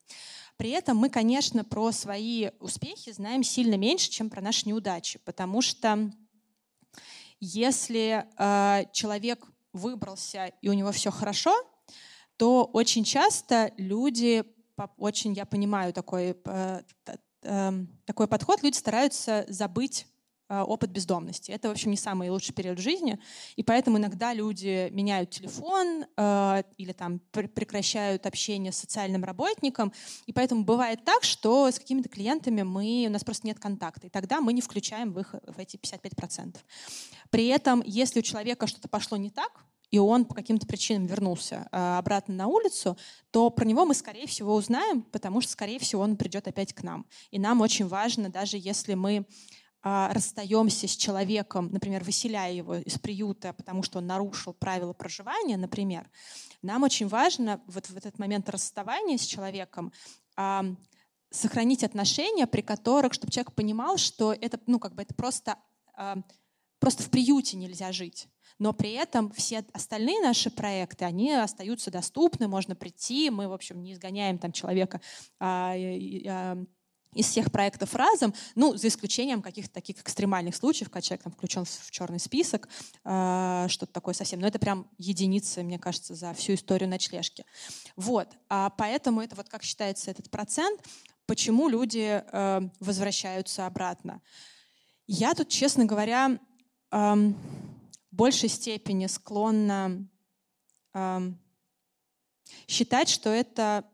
При этом мы, конечно, про свои успехи знаем сильно меньше, чем про наши неудачи, потому что если э, человек выбрался и у него все хорошо, то очень часто люди очень, я понимаю такой, э, эм, такой подход, люди стараются забыть э, опыт бездомности. Это, в общем, не самый лучший период жизни, и поэтому иногда люди меняют телефон э, или там прекращают общение с социальным работником, и поэтому бывает так, что с какими-то клиентами мы, у нас просто нет контакта, и тогда мы не включаем в, их, в эти 55%. При этом, если у человека что-то пошло не так, и он по каким-то причинам вернулся э, обратно на улицу, то про него мы, скорее всего, узнаем, потому что, скорее всего, он придет опять к нам. И нам очень важно, даже если мы а, расстаемся с человеком, например, выселяя его из приюта, потому что он нарушил правила проживания, например, нам очень важно вот в этот момент расставания с человеком а, сохранить отношения, при которых, чтобы человек понимал, что это, ну, как бы это просто, а, просто в приюте нельзя жить. Но при этом все остальные наши проекты, они остаются доступны, можно прийти, мы, в общем, не изгоняем там человека а, а, из всех проектов разом, ну, за исключением каких-то таких экстремальных случаев, когда человек там включен в черный список, э, что-то такое совсем. Но это прям единицы, мне кажется, за всю историю ночлежки. Вот. А поэтому это вот как считается этот процент, почему люди э, возвращаются обратно. Я тут, честно говоря, э, большей степени склонна э, считать, что это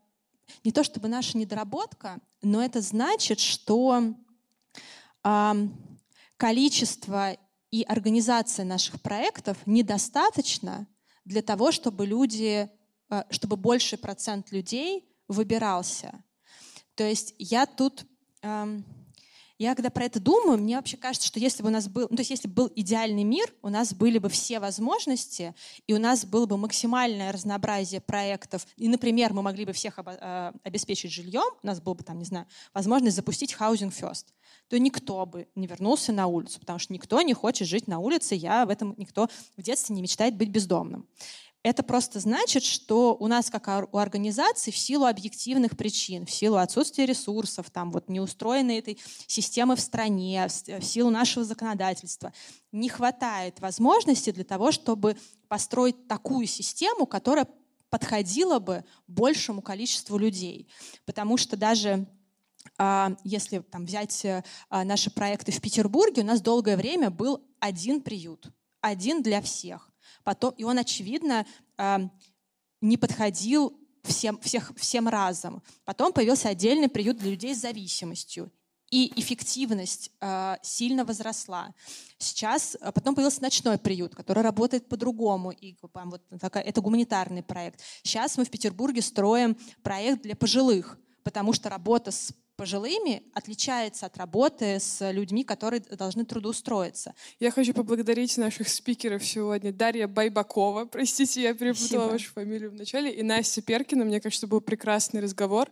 не то чтобы наша недоработка, но это значит, что э, количество и организация наших проектов недостаточно для того, чтобы люди, э, чтобы больший процент людей выбирался. То есть я тут э, я когда про это думаю, мне вообще кажется, что если бы у нас был, ну, то есть если бы был идеальный мир, у нас были бы все возможности, и у нас было бы максимальное разнообразие проектов, и, например, мы могли бы всех э, обеспечить жильем, у нас было бы там, не знаю, возможность запустить Housing First, то никто бы не вернулся на улицу, потому что никто не хочет жить на улице, я в этом никто в детстве не мечтает быть бездомным. Это просто значит, что у нас, как у организации, в силу объективных причин, в силу отсутствия ресурсов, там вот неустроенной этой системы в стране, в силу нашего законодательства, не хватает возможности для того, чтобы построить такую систему, которая подходила бы большему количеству людей. Потому что даже а, если там, взять а, наши проекты в Петербурге, у нас долгое время был один приют, один для всех. Потом, и он, очевидно, не подходил всем, всех, всем разом. Потом появился отдельный приют для людей с зависимостью. И эффективность э, сильно возросла. Сейчас а, потом появился ночной приют, который работает по-другому. И вот такая, это гуманитарный проект. Сейчас мы в Петербурге строим проект для пожилых, потому что работа с пожилыми отличается от работы с людьми, которые должны трудоустроиться. Я хочу поблагодарить наших спикеров сегодня. Дарья Байбакова, простите, я перепутала Спасибо. вашу фамилию вначале, и Настя Перкина. Мне кажется, был прекрасный разговор.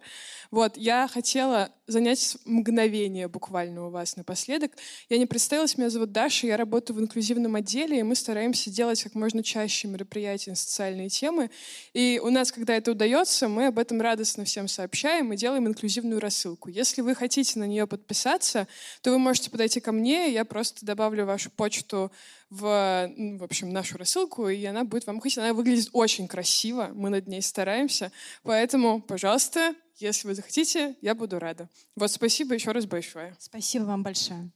Вот, я хотела занять мгновение буквально у вас напоследок. Я не представилась, меня зовут Даша, я работаю в инклюзивном отделе, и мы стараемся делать как можно чаще мероприятия на социальные темы. И у нас, когда это удается, мы об этом радостно всем сообщаем и делаем инклюзивную рассылку. Если вы хотите на нее подписаться, то вы можете подойти ко мне, я просто добавлю вашу почту в, в общем, нашу рассылку, и она будет вам ходить. Она выглядит очень красиво, мы над ней стараемся. Поэтому, пожалуйста, если вы захотите, я буду рада. Вот спасибо еще раз большое. Спасибо вам большое.